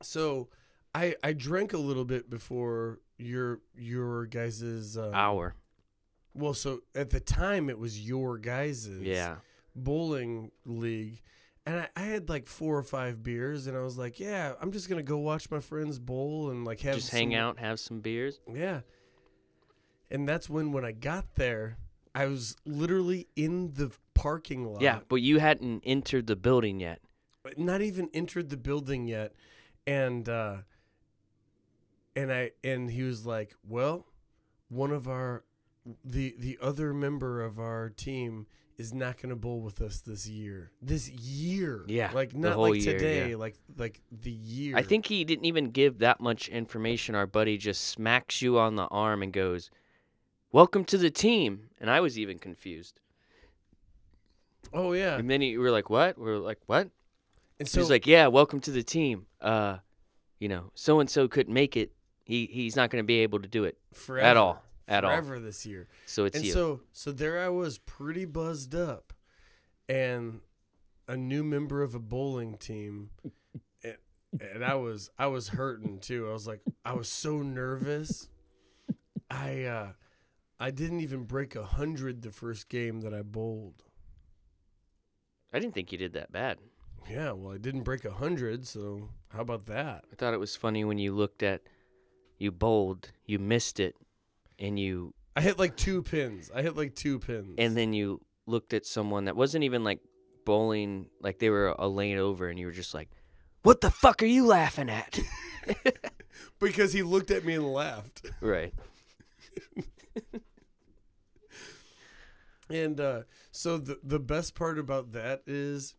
so I I drank a little bit before your your guys's um, Hour. Well, so at the time it was your guys's Yeah. bowling league, and I, I had like four or five beers, and I was like, yeah, I'm just gonna go watch my friends bowl and like have Just hang out, have some beers. Yeah, and that's when when I got there, I was literally in the parking lot. Yeah, but you hadn't entered the building yet. not even entered the building yet and uh and i and he was like well one of our the the other member of our team is not going to bowl with us this year this year Yeah, like not like year, today yeah. like like the year I think he didn't even give that much information. Our buddy just smacks you on the arm and goes, "Welcome to the team." And I was even confused. oh yeah And then you were like, "What?" We are like, "What?" and So he's like, "Yeah, welcome to the team." Uh, you know, so and so couldn't make it. He he's not going to be able to do it. forever, at all, at all. forever this year So it's and you. so so there I was pretty buzzed up and a new member of a bowling team and, and I was I was hurting too. I was like I was so nervous. I uh I didn't even break a hundred the first game that I bowled. I didn't think you did that bad. Yeah, well I didn't break a hundred, so how about that? I thought it was funny when you looked at, you bowled, you missed it, and you I hit like two pins. I hit like two pins. and then you looked at someone that wasn't even like bowling, like they were a lane over, and you were just like, What the fuck are you laughing at? because he looked at me and laughed. right. And uh, so the the best part about that is,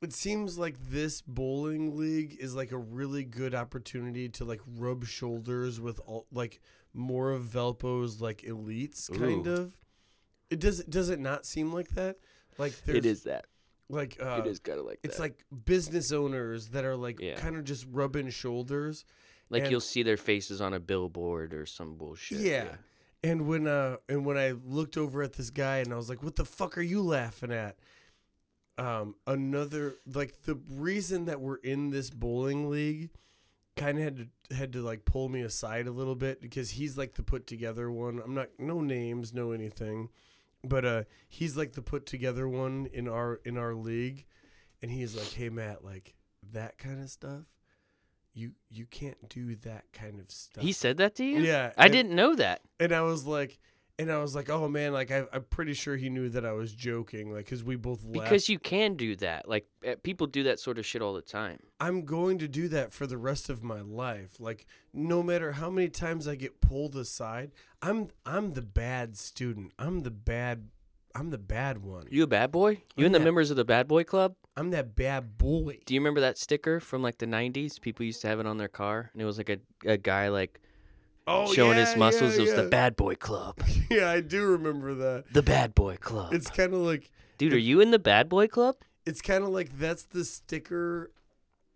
it seems like this bowling league is like a really good opportunity to like rub shoulders with all like more of Valpo's like elites, kind Ooh. of. It does does it not seem like that? Like there's It is that. like uh, it is kind of like it's that. like business owners that are like Yeah. kind of just rubbing shoulders. like and- you'll see their faces on a billboard or some bullshit. Yeah. And when uh and when I looked over at this guy and I was like, "What the fuck are you laughing at?" Um, another like the reason that we're in this bowling league kind of had to had to like pull me aside a little bit because he's like the put together one. I'm not no names, no anything, but uh he's like the put together one in our in our league, and he's like, "Hey Matt, like that kind of stuff." You, you can't do that kind of stuff. He said that to you? Yeah, I and- didn't know that. and I was like, and I was like, oh man, like I, I'm pretty sure he knew that I was joking, like because we both laughed. Because you can do that. Like eh, people do that sort of shit all the time. I'm going to do that for the rest of my life. Like no matter how many times I get pulled aside, I'm I'm the bad student. I'm the bad. I'm the bad one. You a bad boy? You and the members of the bad boy club? I'm that bad boy. Do you remember that sticker from like the '90s? People used to have it on their car, and it was like a, a guy like Oh, showing yeah, his muscles. Yeah, it was yeah. the bad boy club. yeah, I do remember that. The bad boy club. It's kind of like Dude, are you in the bad boy club? it's kind of like that's the sticker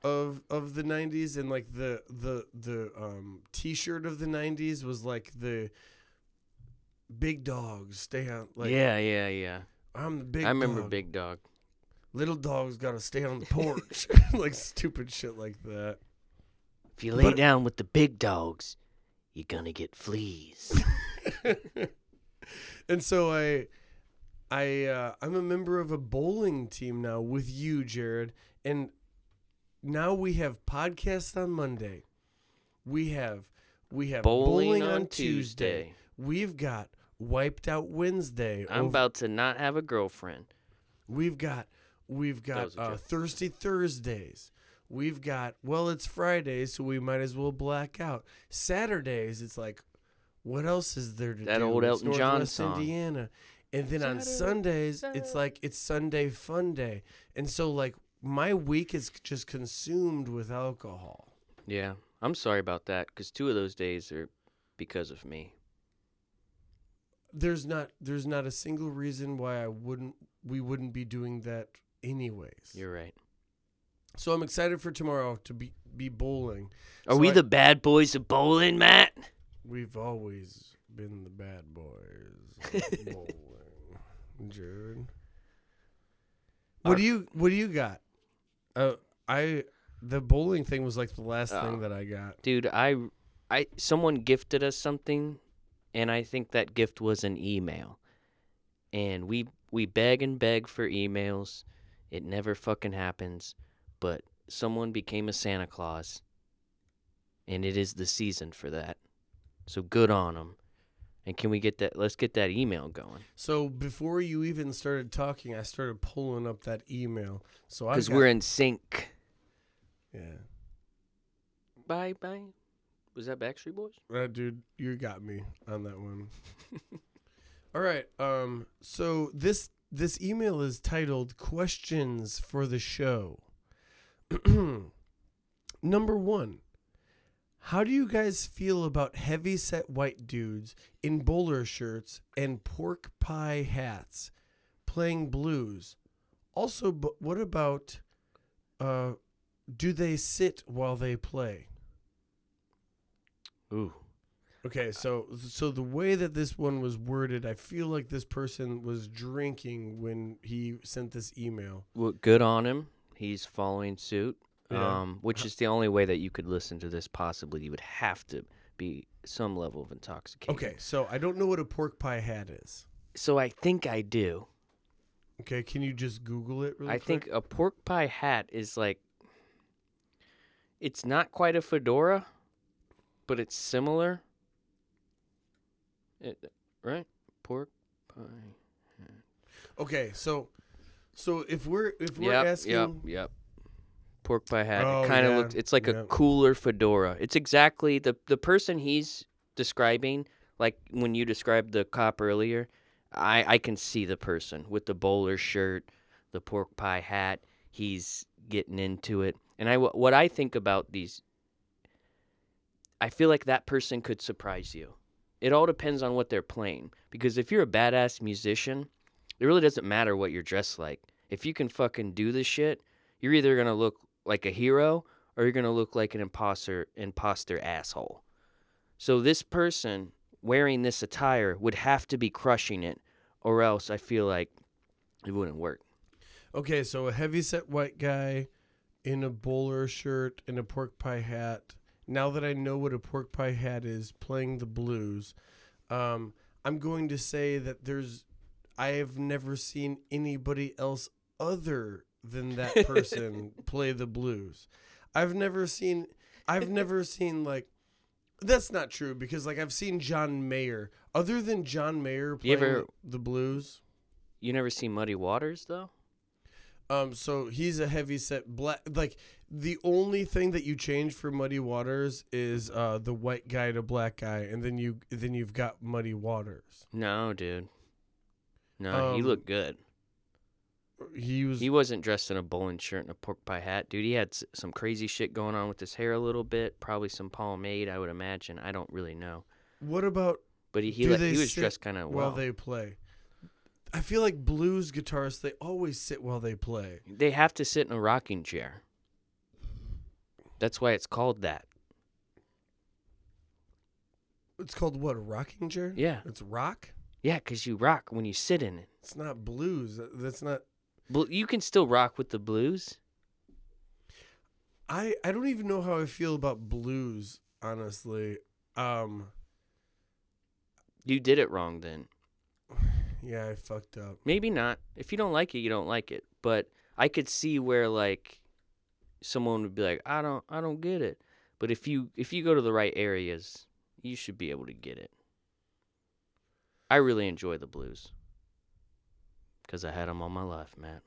of of the 90s and like the the the um t-shirt of the 90s was like the big dogs stay on like yeah, yeah, yeah. i'm the big I remember dog. Big Dog. little dogs gotta stay on the porch like stupid shit like that If you lay But- down with the big dogs, you're gonna get fleas. and so i i uh i'm a member of a bowling team now with you jarrod and now we have podcasts on monday we have we have Bowling, on, on tuesday. Tuesday. we've got wiped out wednesday I'm over- about to not have a girlfriend. we've got we've got a uh, thirsty thursdays we've got well it's friday so we might as well black out. Saturdays it's like what else is there to That do? That old Elton John Northwest song. indiana. And then on Saturday, sundays it's like it's sunday fun day. And so like my week is just consumed with alcohol. Yeah, I'm sorry about that because two of those days are because of me. there's not there's not a single reason why i wouldn't we wouldn't be doing that anyways. You're right. So i'm excited for tomorrow to be be bowling Are So we I- the bad boys of bowling, Matt? We've always been the bad boys. of bowling. Jarrod. What Our- do you what do you got? Uh I the bowling thing was like the last Oh. thing that I got. Dude, I, I, someone gifted us something, and I think that gift was an email, and we we beg and beg for emails. It never fucking happens, but someone became a Santa Claus, and it is the season for that. So good on them. And can we get that? Let's get that email going So before you even started talking, I started pulling up that email. So I because got, we're in sync. yeah. Bye bye. Was that Backstreet Boys? Uh, dude, you got me on that one. All right. Um. So this this email is titled "Questions for the Show." Number one. How do you guys feel about heavy set white dudes in bowler shirts and pork pie hats playing blues? Also, but what about uh do they sit while they play? Ooh. Okay, so so the way that this one was worded, I feel like this person was drinking when he sent this email. Well, good on him. He's following suit. Yeah. Um, which is the only way that you could listen to this. Possibly, you would have to be some level of intoxication. Okay, so I don't know what a pork pie hat is. So I think I do. Okay, can you just Google it? Really I think a pork pie hat is like. It's not quite a fedora, but it's similar. It, right? Pork pie. Hat. Okay, so so if we're if we're Yep. asking Yep. Yep. pork pie hat. Oh, it kind of yeah, looked. It's like yeah. a cooler fedora. It's exactly the the person he's describing. Like when you described the cop earlier, I I can see the person with the bowler shirt, the pork pie hat. He's getting into it, and I what I think about these. I feel like that person could surprise you. It all depends on what they're playing. Because if you're a badass musician, it really doesn't matter what you're dressed like. If you can fucking do this shit, you're either gonna look like a hero or you're gonna look like an imposter imposter asshole. So this person wearing this attire would have to be crushing it, or else I feel like it wouldn't work. Okay, so a heavyset white guy in a bowler shirt and a pork pie hat. Now that I know what a pork pie hat is, playing the blues, um, I'm going to say that there's. I have never seen anybody else other than that person play the blues. I've never seen. I've never seen like. That's not true because like I've seen John Mayer. Other than John Mayer playing ever- the blues, You never see Muddy Waters though? Um, so he's a heavy set black. Like the only thing that you change for Muddy Waters is uh the white guy to black guy, and then you then you've got Muddy Waters. No, dude. No, he Um, looked good. He was He wasn't dressed in a bowling shirt and a pork pie hat, dude. He had some crazy shit going on with his hair a little bit, probably some pomade, I would imagine. I don't really know, what about but he he, let- he was dressed kind of while well. they play? I feel like blues guitarists they always sit while they play. They have to sit in a rocking chair. That's why it's called that. It's called what a rocking chair. Yeah, It's rock. Yeah, because you rock when you sit in it. It's not blues. That's not. You can still rock with the blues. I I don't even know how I feel about blues. Honestly, um, You did it wrong then. yeah, I fucked up. Maybe not. If you don't like it, you don't like it. But I could see where like someone would be like, I don't I don't get it. But if you if you go to the right areas, you should be able to get it. I really enjoy the blues. Cuz I had them all my life, Matt.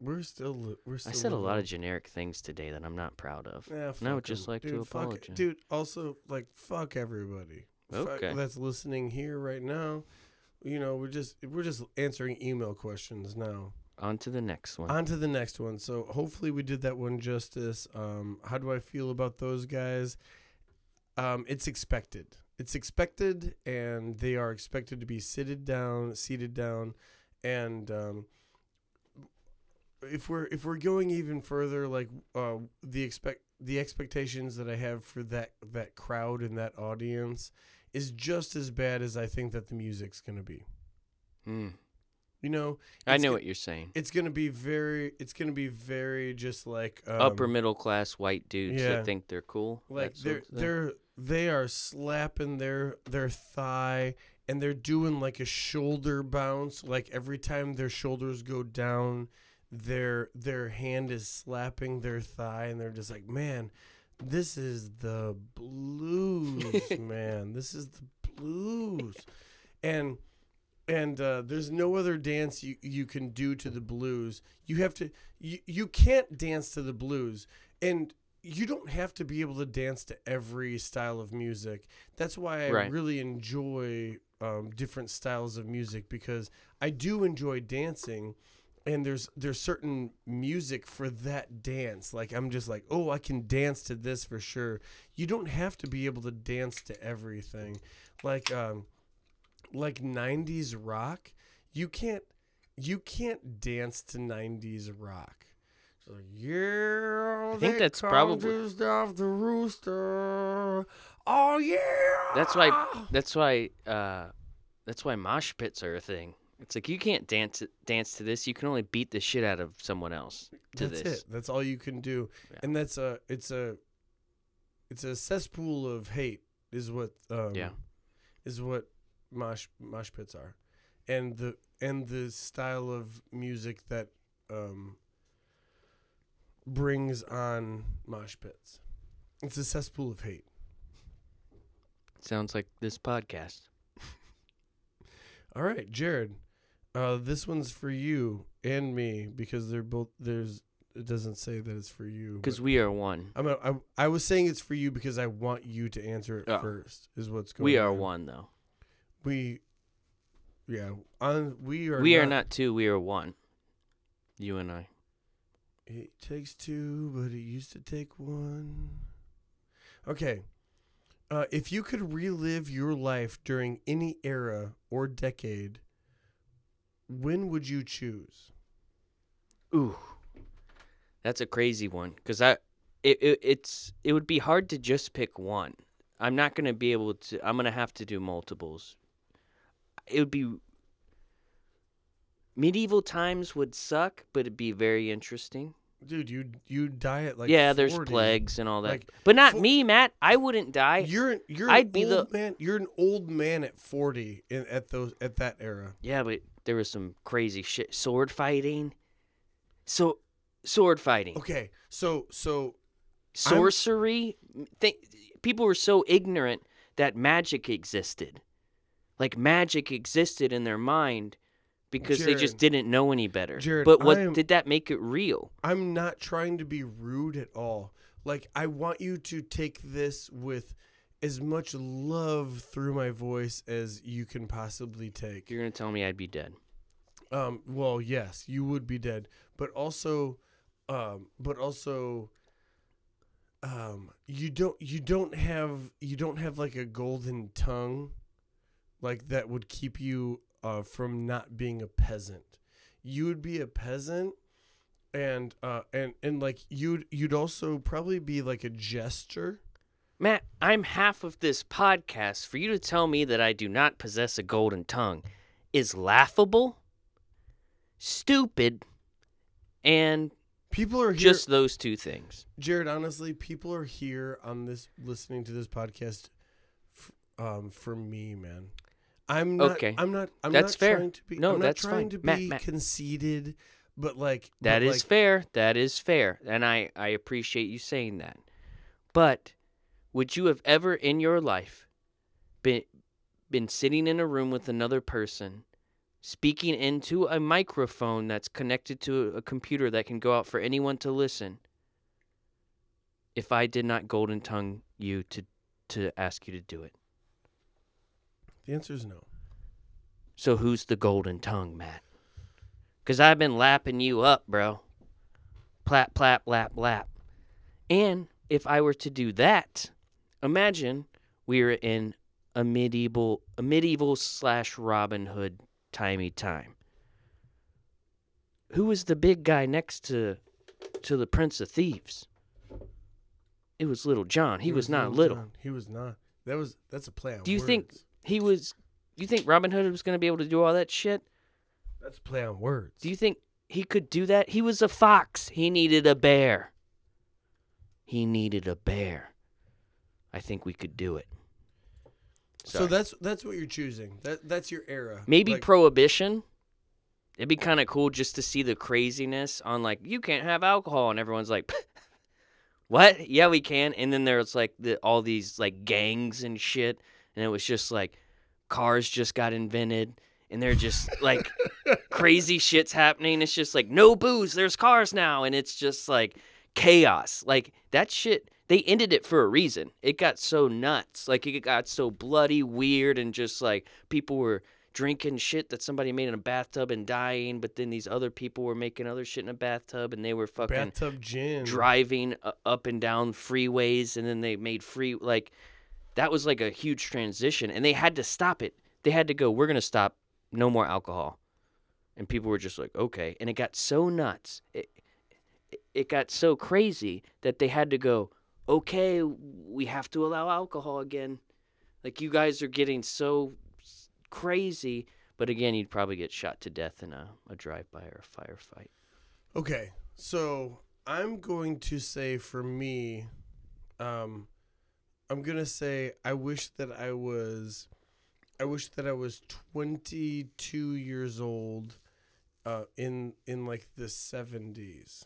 We're still li- we're still. I said a lot of generic things today that I'm not proud of. Yeah, And I would just 'em. like to Dude, fuck apologize. Dude, also like fuck everybody. Fuck that's listening here right now. You know, we're just we're just answering email questions now. On to the next one. On to the next one. So hopefully we did that one justice. Um, how do I feel about those guys? Um, it's expected. It's expected, and they are expected to be seated down, seated down, and um, if we're if we're going even further, like uh, the expect the expectations that I have for that that crowd and that audience is just as bad as I think that the music's gonna be. Mm. You know, I know what you're saying. it's gonna be very it's gonna be very just like um, Upper middle class white dudes yeah. that think they're cool. like they're they're they are slapping their their thigh and they're doing like a shoulder bounce like every time their shoulders go down their their hand is slapping their thigh and they're just like man this is the blues man. This is the blues. And and uh, there's no other dance you, you can do to the blues. You have to you, you can't dance to the blues. And you don't have to be able to dance to every style of music. That's why i Right. really enjoy um, different styles of music because i do enjoy dancing and there's there's certain music for that dance. Like i'm just like oh i can dance to this for sure. You don't have to be able to dance to everything. Like um like 90s rock you can't you can't dance to 90s rock. So yeah I think that's probably- off the rooster oh yeah That's why. That's why. Uh, that's why mosh pits are a thing. It's like you can't dance dance to this. You can only beat the shit out of someone else to that's this. it that's all you can do Yeah. and that's a it's a it's a cesspool of hate is what um Yeah. is what mosh mosh pits are and the and the style of music that um brings on mosh pits it's a cesspool of hate Sounds like this podcast. all right jarrod uh this one's for you and me because they're both there's it doesn't say that it's for you. Because we are one. I'm a, I, I was saying it's for you because I want you to answer it Oh. first. Is what's going. We are on. one, though. We, yeah, on we are. we are not two. We are one. You and I. It takes two, but it used to take one. Okay. Uh, if you could relive your life during any era or decade, when would you choose? Ooh, that's a crazy one. Because I, it, it it's it would be hard to just pick one. I'm not gonna be able to. I'm gonna have to do multiples. It would be. Medieval times would suck, but it'd be very interesting. Dude, you you die at like yeah, there's 40. plagues and all that, Like, but not fo- me, Matt. I wouldn't die. You're you're I'd an be old the- man. You're an old man at 40 in at those at that era. Yeah, but there was some crazy shit. Sword fighting. So, sword fighting. Okay, so so sorcery th- people were so ignorant that magic existed like magic existed in their mind because they just didn't know any better. Jarrod, but what am- did that make it real? I'm not trying to be rude at all. Like I want you to take this with as much love through my voice as you can possibly take. you're gonna tell me i'd be dead. Um well, yes, you would be dead, but also um but also um you don't you don't have you don't have like a golden tongue like that would keep you uh from not being a peasant. You would be a peasant and uh and and like you'd you'd also probably be like a jester. matt i'm half of this podcast for you to tell me that i do not possess a golden tongue is laughable stupid and People are here just those two things Jarrod, honestly, people are here on this listening to this podcast f- um for me, man. I'm not Okay. I'm not I'm That's not fair. trying to be No, I'm not that's trying fine. to Matt, be Matt. conceited, but like That but is like, fair. That is fair. And I, I appreciate you saying that. But would you have ever in your life been been sitting in a room with another person speaking into a microphone that's connected to a computer that can go out for anyone to listen if I did not golden tongue you to to ask you to do it? The answer is no. So who's the golden tongue, Matt? Cause I've been lapping you up, bro. Plap, plap, lap, lap. And if I were to do that, imagine we were in a medieval, a medieval slash Robin Hood timey time. Who was the big guy next to, to the Prince of Thieves? It was Little John. He, was, not little. John. He was not. That was that's a play on Do you think words. He was? You think Robin Hood was going to be able to do all that shit? that's a play on words? Do you think he could do that? He was a fox. He needed a bear. He needed a bear. I think we could do it. so that's that's what you're choosing. That that's your era. Maybe Like, prohibition. It'd be kind of cool just to see the craziness on like you can't have alcohol and everyone's like what? Yeah, we can. And then there's like the all these like gangs and shit and it was just like cars just got invented and they're just like crazy shit's happening. It's just like no booze, there's cars now and it's just like chaos. Like that shit they ended it for a reason. It got so nuts. Like it got so bloody weird and just like people were drinking shit that somebody made in a bathtub and dying, but then these other people were making other shit in a bathtub and they were fucking bathtub gin. driving up and down freeways and then they made free like that was like a huge transition and they had to stop it. They had to go we're going to stop. No more alcohol. And people were just like okay. And it got so nuts. It, it- got so crazy that they had to go okay we have to allow alcohol again. Like you guys are getting so crazy but again you'd probably get shot to death in a, a drive-by or a firefight. Okay, so I'm going to say for me, um, I'm gonna say I wish that I was, I wish that I was 22 years old, uh, in in like the 70s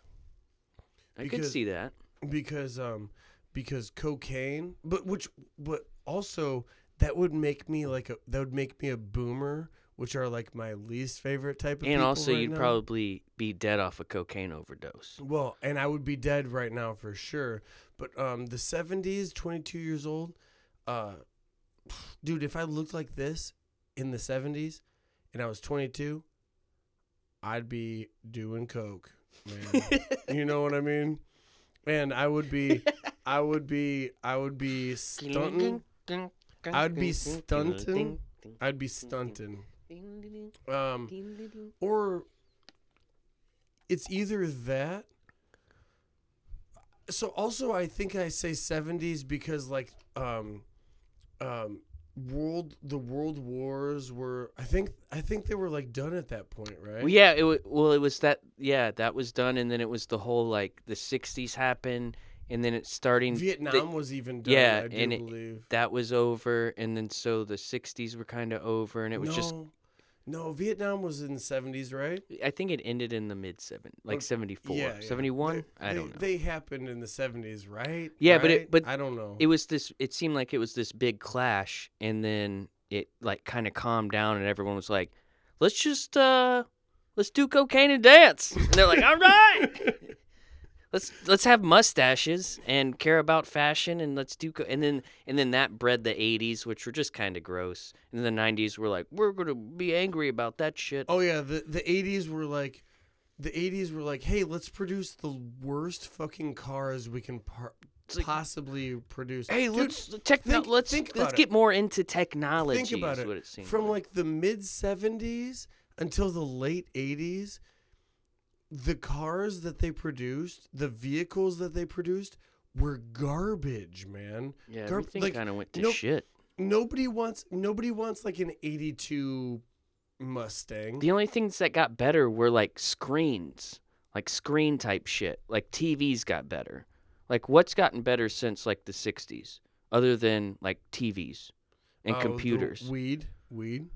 i could see that. because um because cocaine, but which but also that would make me like a that would make me a boomer, which are like my least favorite type of And also, right you'd now. probably be dead off a cocaine overdose. Well, and I would be dead right now for sure. But um, the '70s, 22 years old, uh, dude, if I looked like this in the '70s and I was 22, I'd be doing coke, man. you know what I mean? And I would be, I would be, I would be stunting. I'd be stunting. I'd be stunting. Um, or it's either that. So also, I think I say seventies because like um, um, world the world wars were. I think I think they were like done at that point, right? Well, yeah, it wa well, it was that. Yeah, that was done, and then it was the whole like the '60s happened, and then it's starting. Vietnam was even done. yeah, I do and it- that was over, and then so the '60s were kind of over, and it was no, just. No. Vietnam was in the seventies, right? I think it ended in the mid seven, like Oh, '74, Yeah, yeah. '71. They- I they- don't know. They happened in the seventies, right? Yeah, but it- Right? but I don't know. it was this. It seemed like it was this big clash, and then it like kind of calmed down, and everyone was like, "Let's just uh, let's do cocaine and dance." And they're like, "All right." Let's let's have mustaches and care about fashion and let's do and then and then that bred the 80s which were just kind of gross and then the 90s were like we're going to be angry about that shit. Oh yeah, the the eighties were like, the eighties were like, hey, let's produce the worst fucking cars we can par- like- possibly produce. hey, Dude, let's techno- think- let's think let's about it. get more into technology think about is it. what it From like the mid seventies until the late eighties, the cars that they produced, the vehicles that they produced, were garbage, man. yeah, gar- everything like, kind of went to nope. shit. Nobody wants nobody wants like an eighty two Mustang. The only things that got better were like screens, like screen type shit. Like TVs got better. Like what's gotten better since like the 60s other than like TVs and Oh, computers? weed, weed.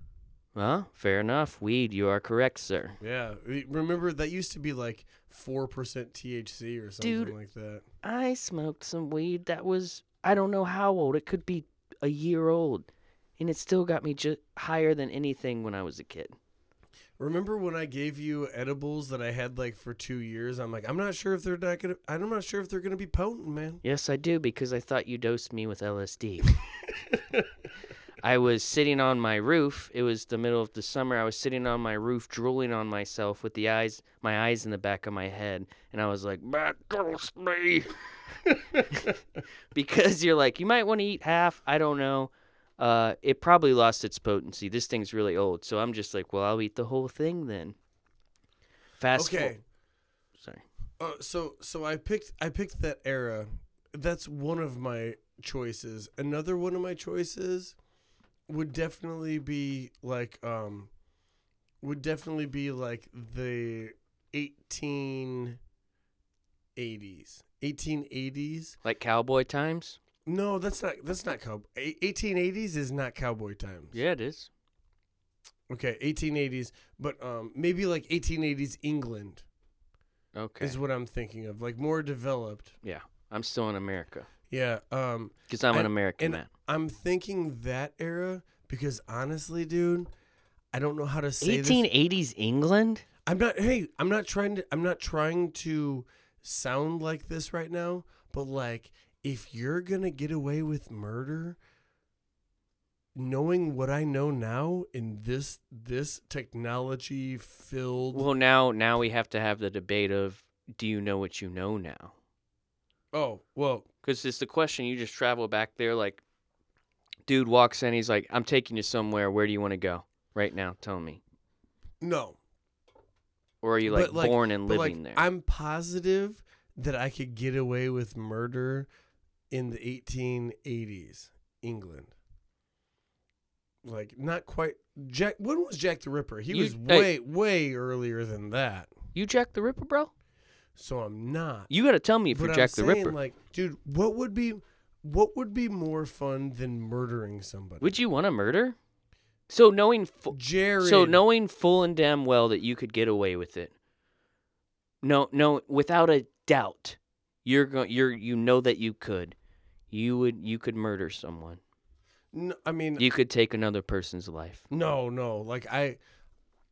Well, fair enough. Weed, you are correct, sir. Yeah, remember that used to be like four percent THC or something Dude. like that. I smoked some weed that was I don't know how old. It could be a year old. And it still got me just higher than anything when I was a kid. Remember when I gave you edibles that I had like for two years? I'm like, I'm not sure if they're not gonna. I'm not sure if they're gonna be potent, man. Yes, I do because I thought you dosed me with LSD. I was sitting on my roof. It was the middle of the summer. I was sitting on my roof, drooling on myself with the eyes, my eyes in the back of my head, and I was like, "Matt, dose me," because you're like, you might want to eat half. I don't know. Uh, it probably lost its potency. This thing's really old, so I'm just like, well, I'll eat the whole thing then. Fast okay, forward. Sorry. uh, so so I picked I picked that era. That's one of my choices. Another one of my choices would definitely be like um would definitely be like the 1880s. 1880s. Like cowboy times. No, that's not that's not cow. 1880s is not cowboy times. Yeah, it is. Okay, 1880s, but um maybe like 1880s England Okay. is what I'm thinking of, like more developed. Yeah i'm still in America Yeah, um because I'm an American and man. I'm thinking that era because honestly, dude, I don't know how to say this. 1880s England? I'm not hey, I'm not trying to I'm not trying to sound like this right now, but like if you're going to get away with murder, knowing what I know now in this this technology filled Well, now now we have to have the debate of do you know what you know now? Oh, well, Because it's the question you just travel back there like, dude walks in, he's like, I'm taking you somewhere. Where do you want to go right now? Tell me. no. Or are you But, like, like- born and But living like there? I'm positive that I could get away with murder in the 1880s England. Like not quite Jack when was Jack the Ripper? He You- was hey. way way earlier than that. you Jack the Ripper, bro? So I'm not. You got to tell me if but you're I'm Jack the saying, Ripper. like, dude, what would be what would be more fun than murdering somebody? Would you want to murder? So knowing fu- Jarrod So knowing full and damn well that you could get away with it. No, no, without a doubt, you're going. You're you know that you could. You would. You could murder someone. No, I mean, You could take another person's life. no, no. Like I,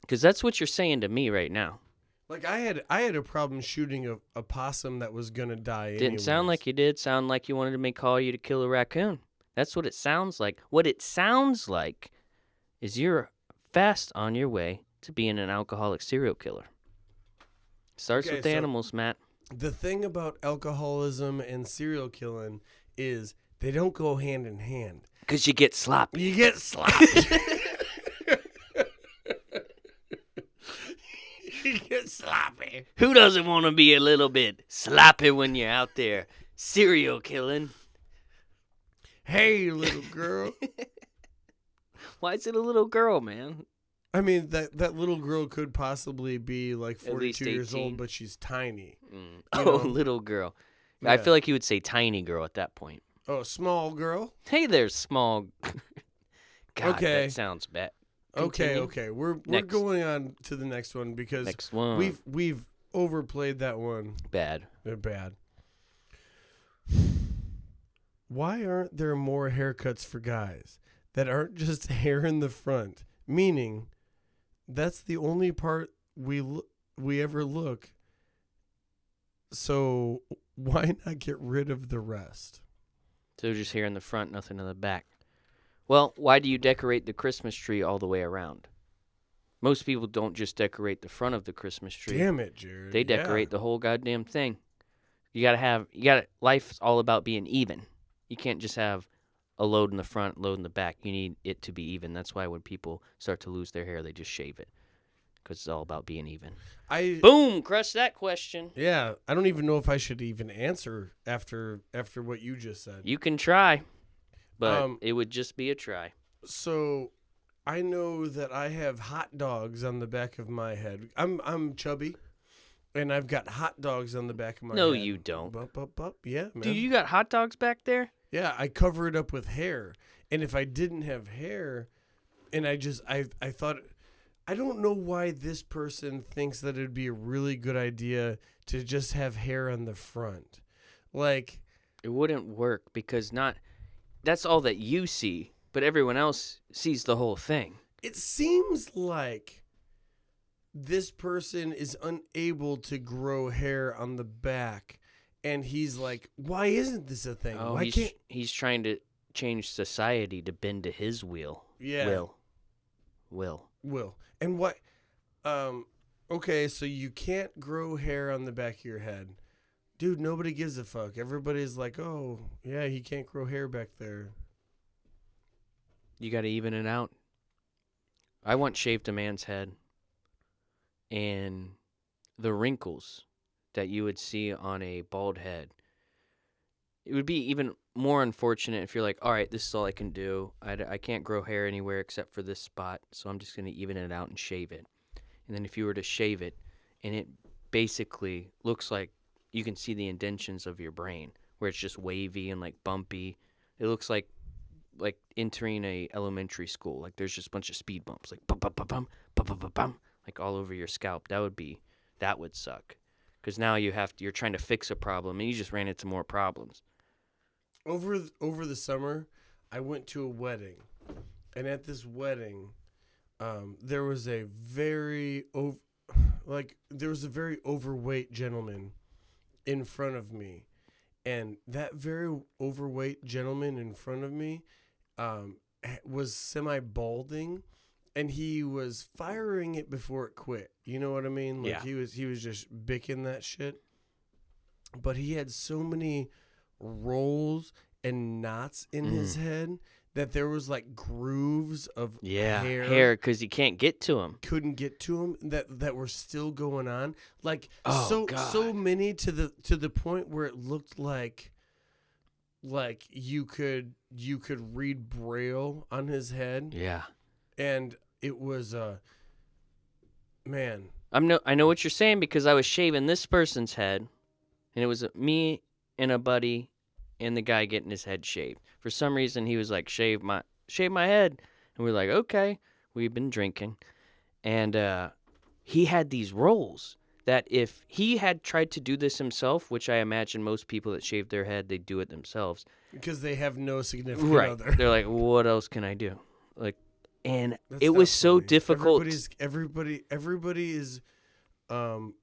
Because that's what you're saying to me right now. Like I had, I had a problem shooting a, a possum that was gonna die. Didn't sound like you did. Sound like you wanted me to call you to kill a raccoon. That's what it sounds like. What it sounds like is you're fast on your way to being an alcoholic serial killer. Starts Okay, with the so- animals, Matt. The thing about alcoholism and serial killing is they don't go hand in hand. Because you get sloppy. You get slapped. you get sloppy. Who doesn't want to be a little bit sloppy when you're out there serial killing? Hey, little girl. Why is it a little girl, man? I mean that that little girl could possibly be like At least 42 years 18. old, but she's tiny. Mm. Oh, know? little girl. I Yeah. feel like you would say tiny girl at that point. Oh, small girl. Hey there, small. God, Okay. that sounds bad. Okay, Continue. okay. We're we're Next. going on to the next one because Next one. we've we've overplayed that one. bad. They're bad. Why aren't there more haircuts for guys that aren't just hair in the front? Meaning, that's the only part we lo- we ever look. So why not get rid of the rest? So just here in the front, nothing in the back. Well, why do you decorate the Christmas tree all the way around? Most people don't just decorate the front of the Christmas tree. Damn it, Jarrod. They decorate the whole goddamn thing. You gotta have you gotta life's all about being even. You can't just have a load in the front, load in the back. You need it to be even. That's why when people start to lose their hair, they just shave it. Because it's all about being even. I Boom! Crush that question. yeah. I don't even know if I should even answer after after what you just said. You can try, but Um, it would just be a try. So I know that I have hot dogs on the back of my head. I'm I'm chubby, and I've got hot dogs on the back of my head. No, head. you don't. Bup, bup, bup. Yeah, man. Dude, you got hot dogs back there? yeah, I cover it up with hair, and if I didn't have hair, and I just I I thought. I don't know why this person thinks that it'd be a really good idea to just have hair on the front. Like, It wouldn't work because not that's all that you see, but everyone else sees the whole thing. it seems like this person is unable to grow hair on the back and he's like why isn't this a thing Oh, why he's can't he's trying to change society to bend to his will. yeah Will. Will. will and what um okay so you can't grow hair on the back of your head dude nobody gives a fuck everybody's like oh yeah he can't grow hair back there You got to even it out. I once shaved a man's head, and the wrinkles that you would see on a bald head. It would be even more unfortunate if you're like, all right, this is all I can do. I, I can't grow hair anywhere except for this spot, so I'm just going to even it out and shave it. And then if you were to shave it, and it basically looks like you can see the indentions of your brain, where it's just wavy and like bumpy. It looks like like entering a elementary school. Like there's just a bunch of speed bumps, like bum bum bum bum bum bum bum, bum like all over your scalp. That would be that would suck, because now you have to, you're trying to fix a problem and you just ran into more problems. over th- over the summer, I went to a wedding, and at this wedding, um, there was a very ov- like there was a very overweight gentleman in front of me, and that very overweight gentleman in front of me um, was semi balding. And he was firing it before it quit. You know what I mean? Like Yeah. he was he was just bicking that shit. But he had so many rolls and knots in his head that there was like grooves of Yeah, hair, hair, because you can't get to them. couldn't get to him that that were still going on like Oh, so so many to the to the point where it looked like like you could you could read braille on his head Yeah, and it was uh man I'm no. I know what you're saying because I was shaving this person's head, and it was me and a buddy, and the guy getting his head shaved. For some reason, he was like, "Shave my shave my head," and we are like, "Okay." We've been drinking, and uh, he had these rolls that if he had tried to do this himself, which I imagine most people that shave their head, they do it themselves. because they have no significant Right. other. They're like, what else can I do? Like, and That's it was so funny. difficult. Everybody's, everybody, everybody is, um,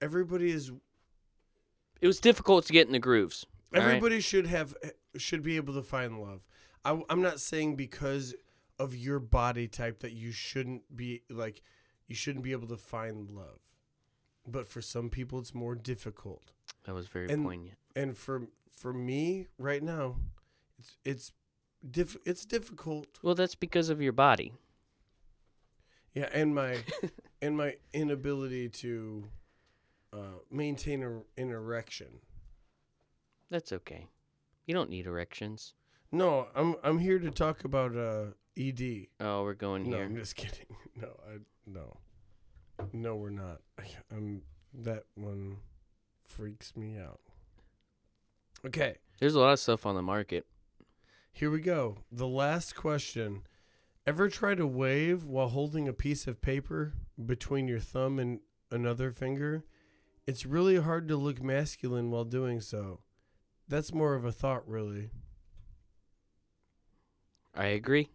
everybody is. It was difficult to get in the grooves. All right? Everybody should have should be able to find love. I, I'm not saying because of your body type that you shouldn't be like you shouldn't be able to find love, but for some people it's more difficult. That was very and- poignant. And for for me right now, it's it's diff, it's difficult. Well, that's because of your body. Yeah, and my and my inability to uh, maintain a, an erection. That's okay. You don't need erections. No, I'm I'm here to talk about uh, ED. Oh, we're going No, here. I'm just kidding. No, I no, no, we're not. I, am that one freaks me out. Okay, There's a lot of stuff on the market. here we go. The last question: Ever try to wave while holding a piece of paper between your thumb and another finger? It's really hard to look masculine while doing so. That's more of a thought, really. I agree.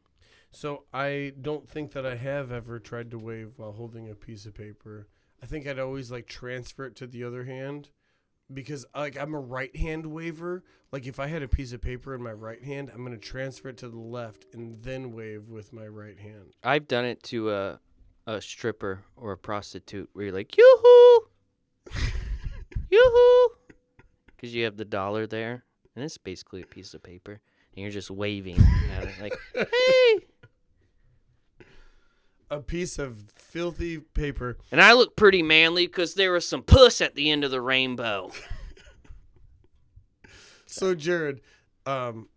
So I don't think that I have ever tried to wave while holding a piece of paper. I think I'd always like transfer it to the other hand because uh, like I'm a right hand waver. Like if I had a piece of paper in my right hand, I'm gonna transfer it to the left and then wave with my right hand. I've done it to a a stripper or a prostitute where you're like, yoo-hoo, yoo-hoo, because you have the dollar there, and it's basically a piece of paper, and you're just waving at it like, hey. A piece of filthy paper. And I look pretty manly because there was some puss at the end of the rainbow. So Jarrod, um,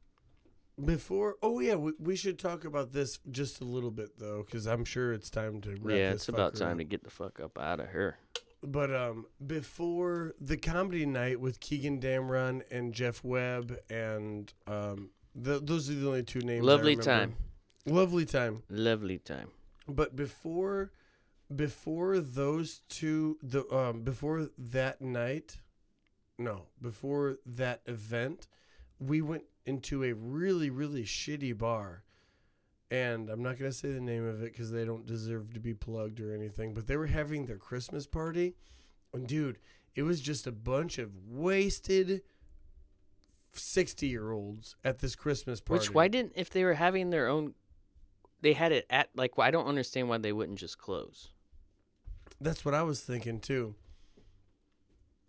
before oh yeah, we, we should talk about this just a little bit though, because I'm sure it's time to wrap yeah, it's about time up. to get the fuck up out of here. But um, before the comedy night with Keegan Damron and Jeff Webb and um, th- those are the only two names. Lovely time. Lovely time. Lovely time. But before, before those two, the um, before that night, no, before that event, we went into a really really shitty bar. And I'm not going to say the name of it because they don't deserve to be plugged or anything. But they were having their Christmas party. And dude, it was just a bunch of wasted 60 year olds at this Christmas party. Which why didn't if they were having their own, they had it at like I don't understand why they wouldn't just close. That's what I was thinking too.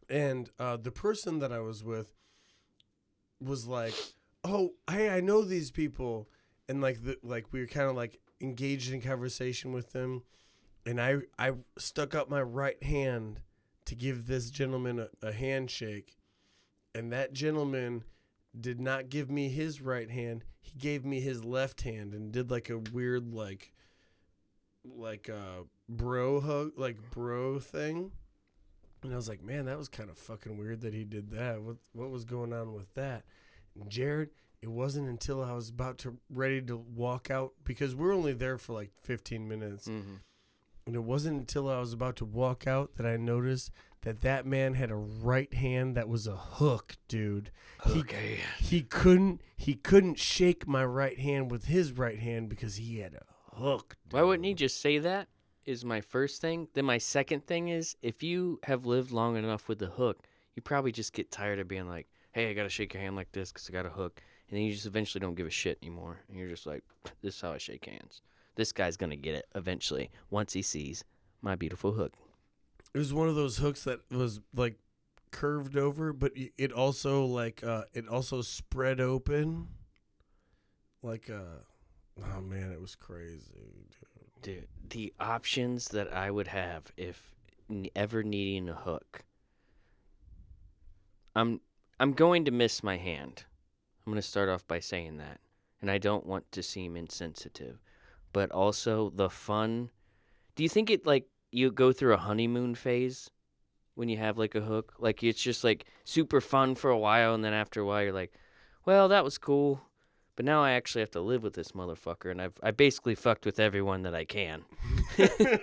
And uh, the person that I was with was like, "Oh, hey, I know these people," and like the like we were kind of like engaged in conversation with them, and I I stuck up my right hand to give this gentleman a, a handshake, and that gentleman did not give me his right hand. He gave me his left hand and did like a weird like like uh bro hug like bro thing. And I was like, man, that was kind of fucking weird that he did that. What what was going on with that? And Jarrod, it wasn't until I was about to ready to walk out because we're only there for like 15 minutes. Mm-hmm. And it wasn't until I was about to walk out that I noticed that that man had a right hand that was a hook, dude. He, Okay. he couldn't he couldn't shake my right hand with his right hand because he had a hook. Why wouldn't he just say that? Is my first thing. Then my second thing is if you have lived long enough with the hook, you probably just get tired of being like, "Hey, I gotta shake your hand like this because I got a hook," and then you just eventually don't give a shit anymore, and you're just like, "This is how I shake hands." This guy's gonna get it eventually once he sees my beautiful hook. It was one of those hooks that was like curved over, but it also like uh it also spread open. Like uh oh man, it was crazy. Dude. Dude, the options that I would have if ever needing a hook. I'm I'm going to miss my hand. I'm going to start off by saying that. And I don't want to seem insensitive, but also the fun. Do you think it like you go through a honeymoon phase when you have like a hook? Like it's just like super fun for a while and then after a while you're like, "Well, that was cool." But now I actually have to live with this motherfucker, and I've I basically fucked with everyone that I can.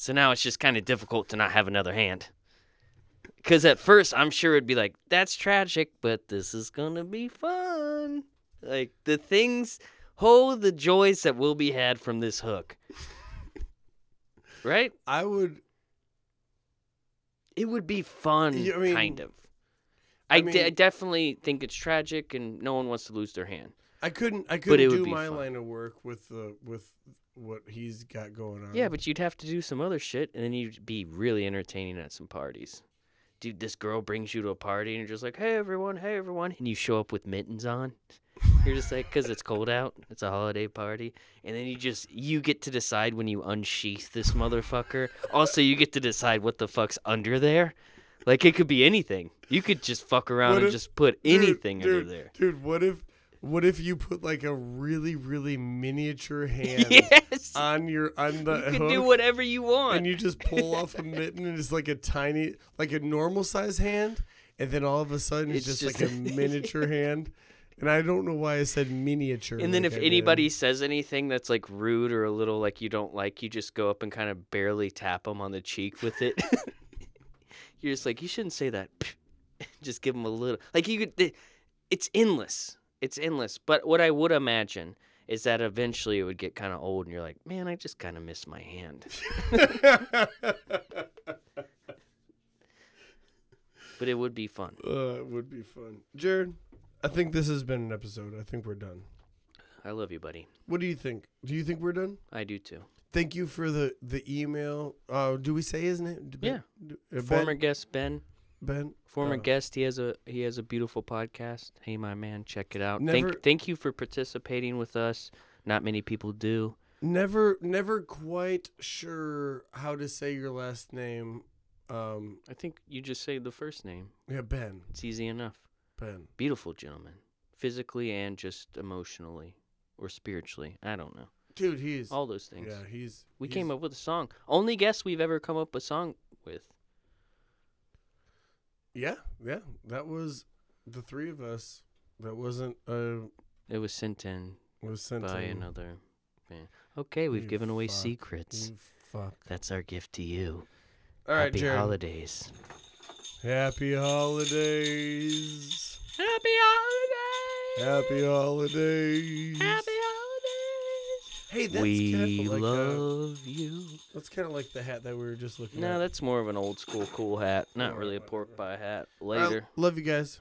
So now it's just kind of difficult to not have another hand. Because at first, I'm sure it'd be like, that's tragic, but this is going to be fun. Like, the things, oh, the joys that will be had from this hook. right? I would. It would be fun, I mean- kind of. I I, mean- I definitely think it's tragic, and no one wants to lose their hand. I couldn't. I couldn't do my fun. line of work with the with what he's got going on. Yeah, but you'd have to do some other shit, and then you'd be really entertaining at some parties. Dude, this girl brings you to a party, and you're just like, "Hey, everyone! Hey, everyone!" And you show up with mittens on. You're just like, "Cause it's cold out. It's a holiday party." And then you just you get to decide when you unsheath this motherfucker. Also, you get to decide what the fuck's under there. Like it could be anything. You could just fuck around and just put anything dude, under there. dude. What if, what if you put like a really, really miniature hand Yes, on your on the you can do whatever you want. and you just pull off a mitten, and it's like a tiny, like a normal size hand, and then all of a sudden it's, It's just, just- like a miniature hand. And I don't know why I said miniature. And then like if I did. anybody says anything that's like rude or a little like you don't like, you just go up and kind of barely tap them on the cheek with it. You're just like, you shouldn't say that. just give them a little. Like you could. It's endless. It's endless. But what I would imagine is that eventually it would get kind of old, and you're like, man, I just kind of miss my hand. But it would be fun. uh, it would be fun, Jarrod. I think this has been an episode. I think we're done. I love you, buddy. What do you think? Do you think we're done? I do too. Thank you for the the email. Uh, do we say his name? Ben- Yeah. uh, Former guest Ben. Ben. Former Uh, guest, he has a he has a beautiful podcast. Hey, my man, check it out. Never- Thank thank you for participating with us. Not many people do. Never, never quite sure how to say your last name. Um, I think you just say the first name. yeah, Ben. It's easy enough. Ben. Beautiful gentleman, physically and just emotionally or spiritually. I don't know. Dude, he's. All those things. Yeah, he's. we he's- came up with a song. Only guest we've ever come up with a song with. Yeah, yeah. That was the three of us. That wasn't. Uh, It was sent in was sent by in. another man. Okay, we've You given away fuck. secrets. You fuck. That's our gift to you. All right, Happy Jarrod. holidays. Happy holidays. Happy holidays. Happy holidays. Happy holidays. Hey, that's we kind of like uh, love you. that's kind of like the hat that we were just looking No, at. No, that's more of an old school cool hat. Not really a pork pie hat. Later. love you guys.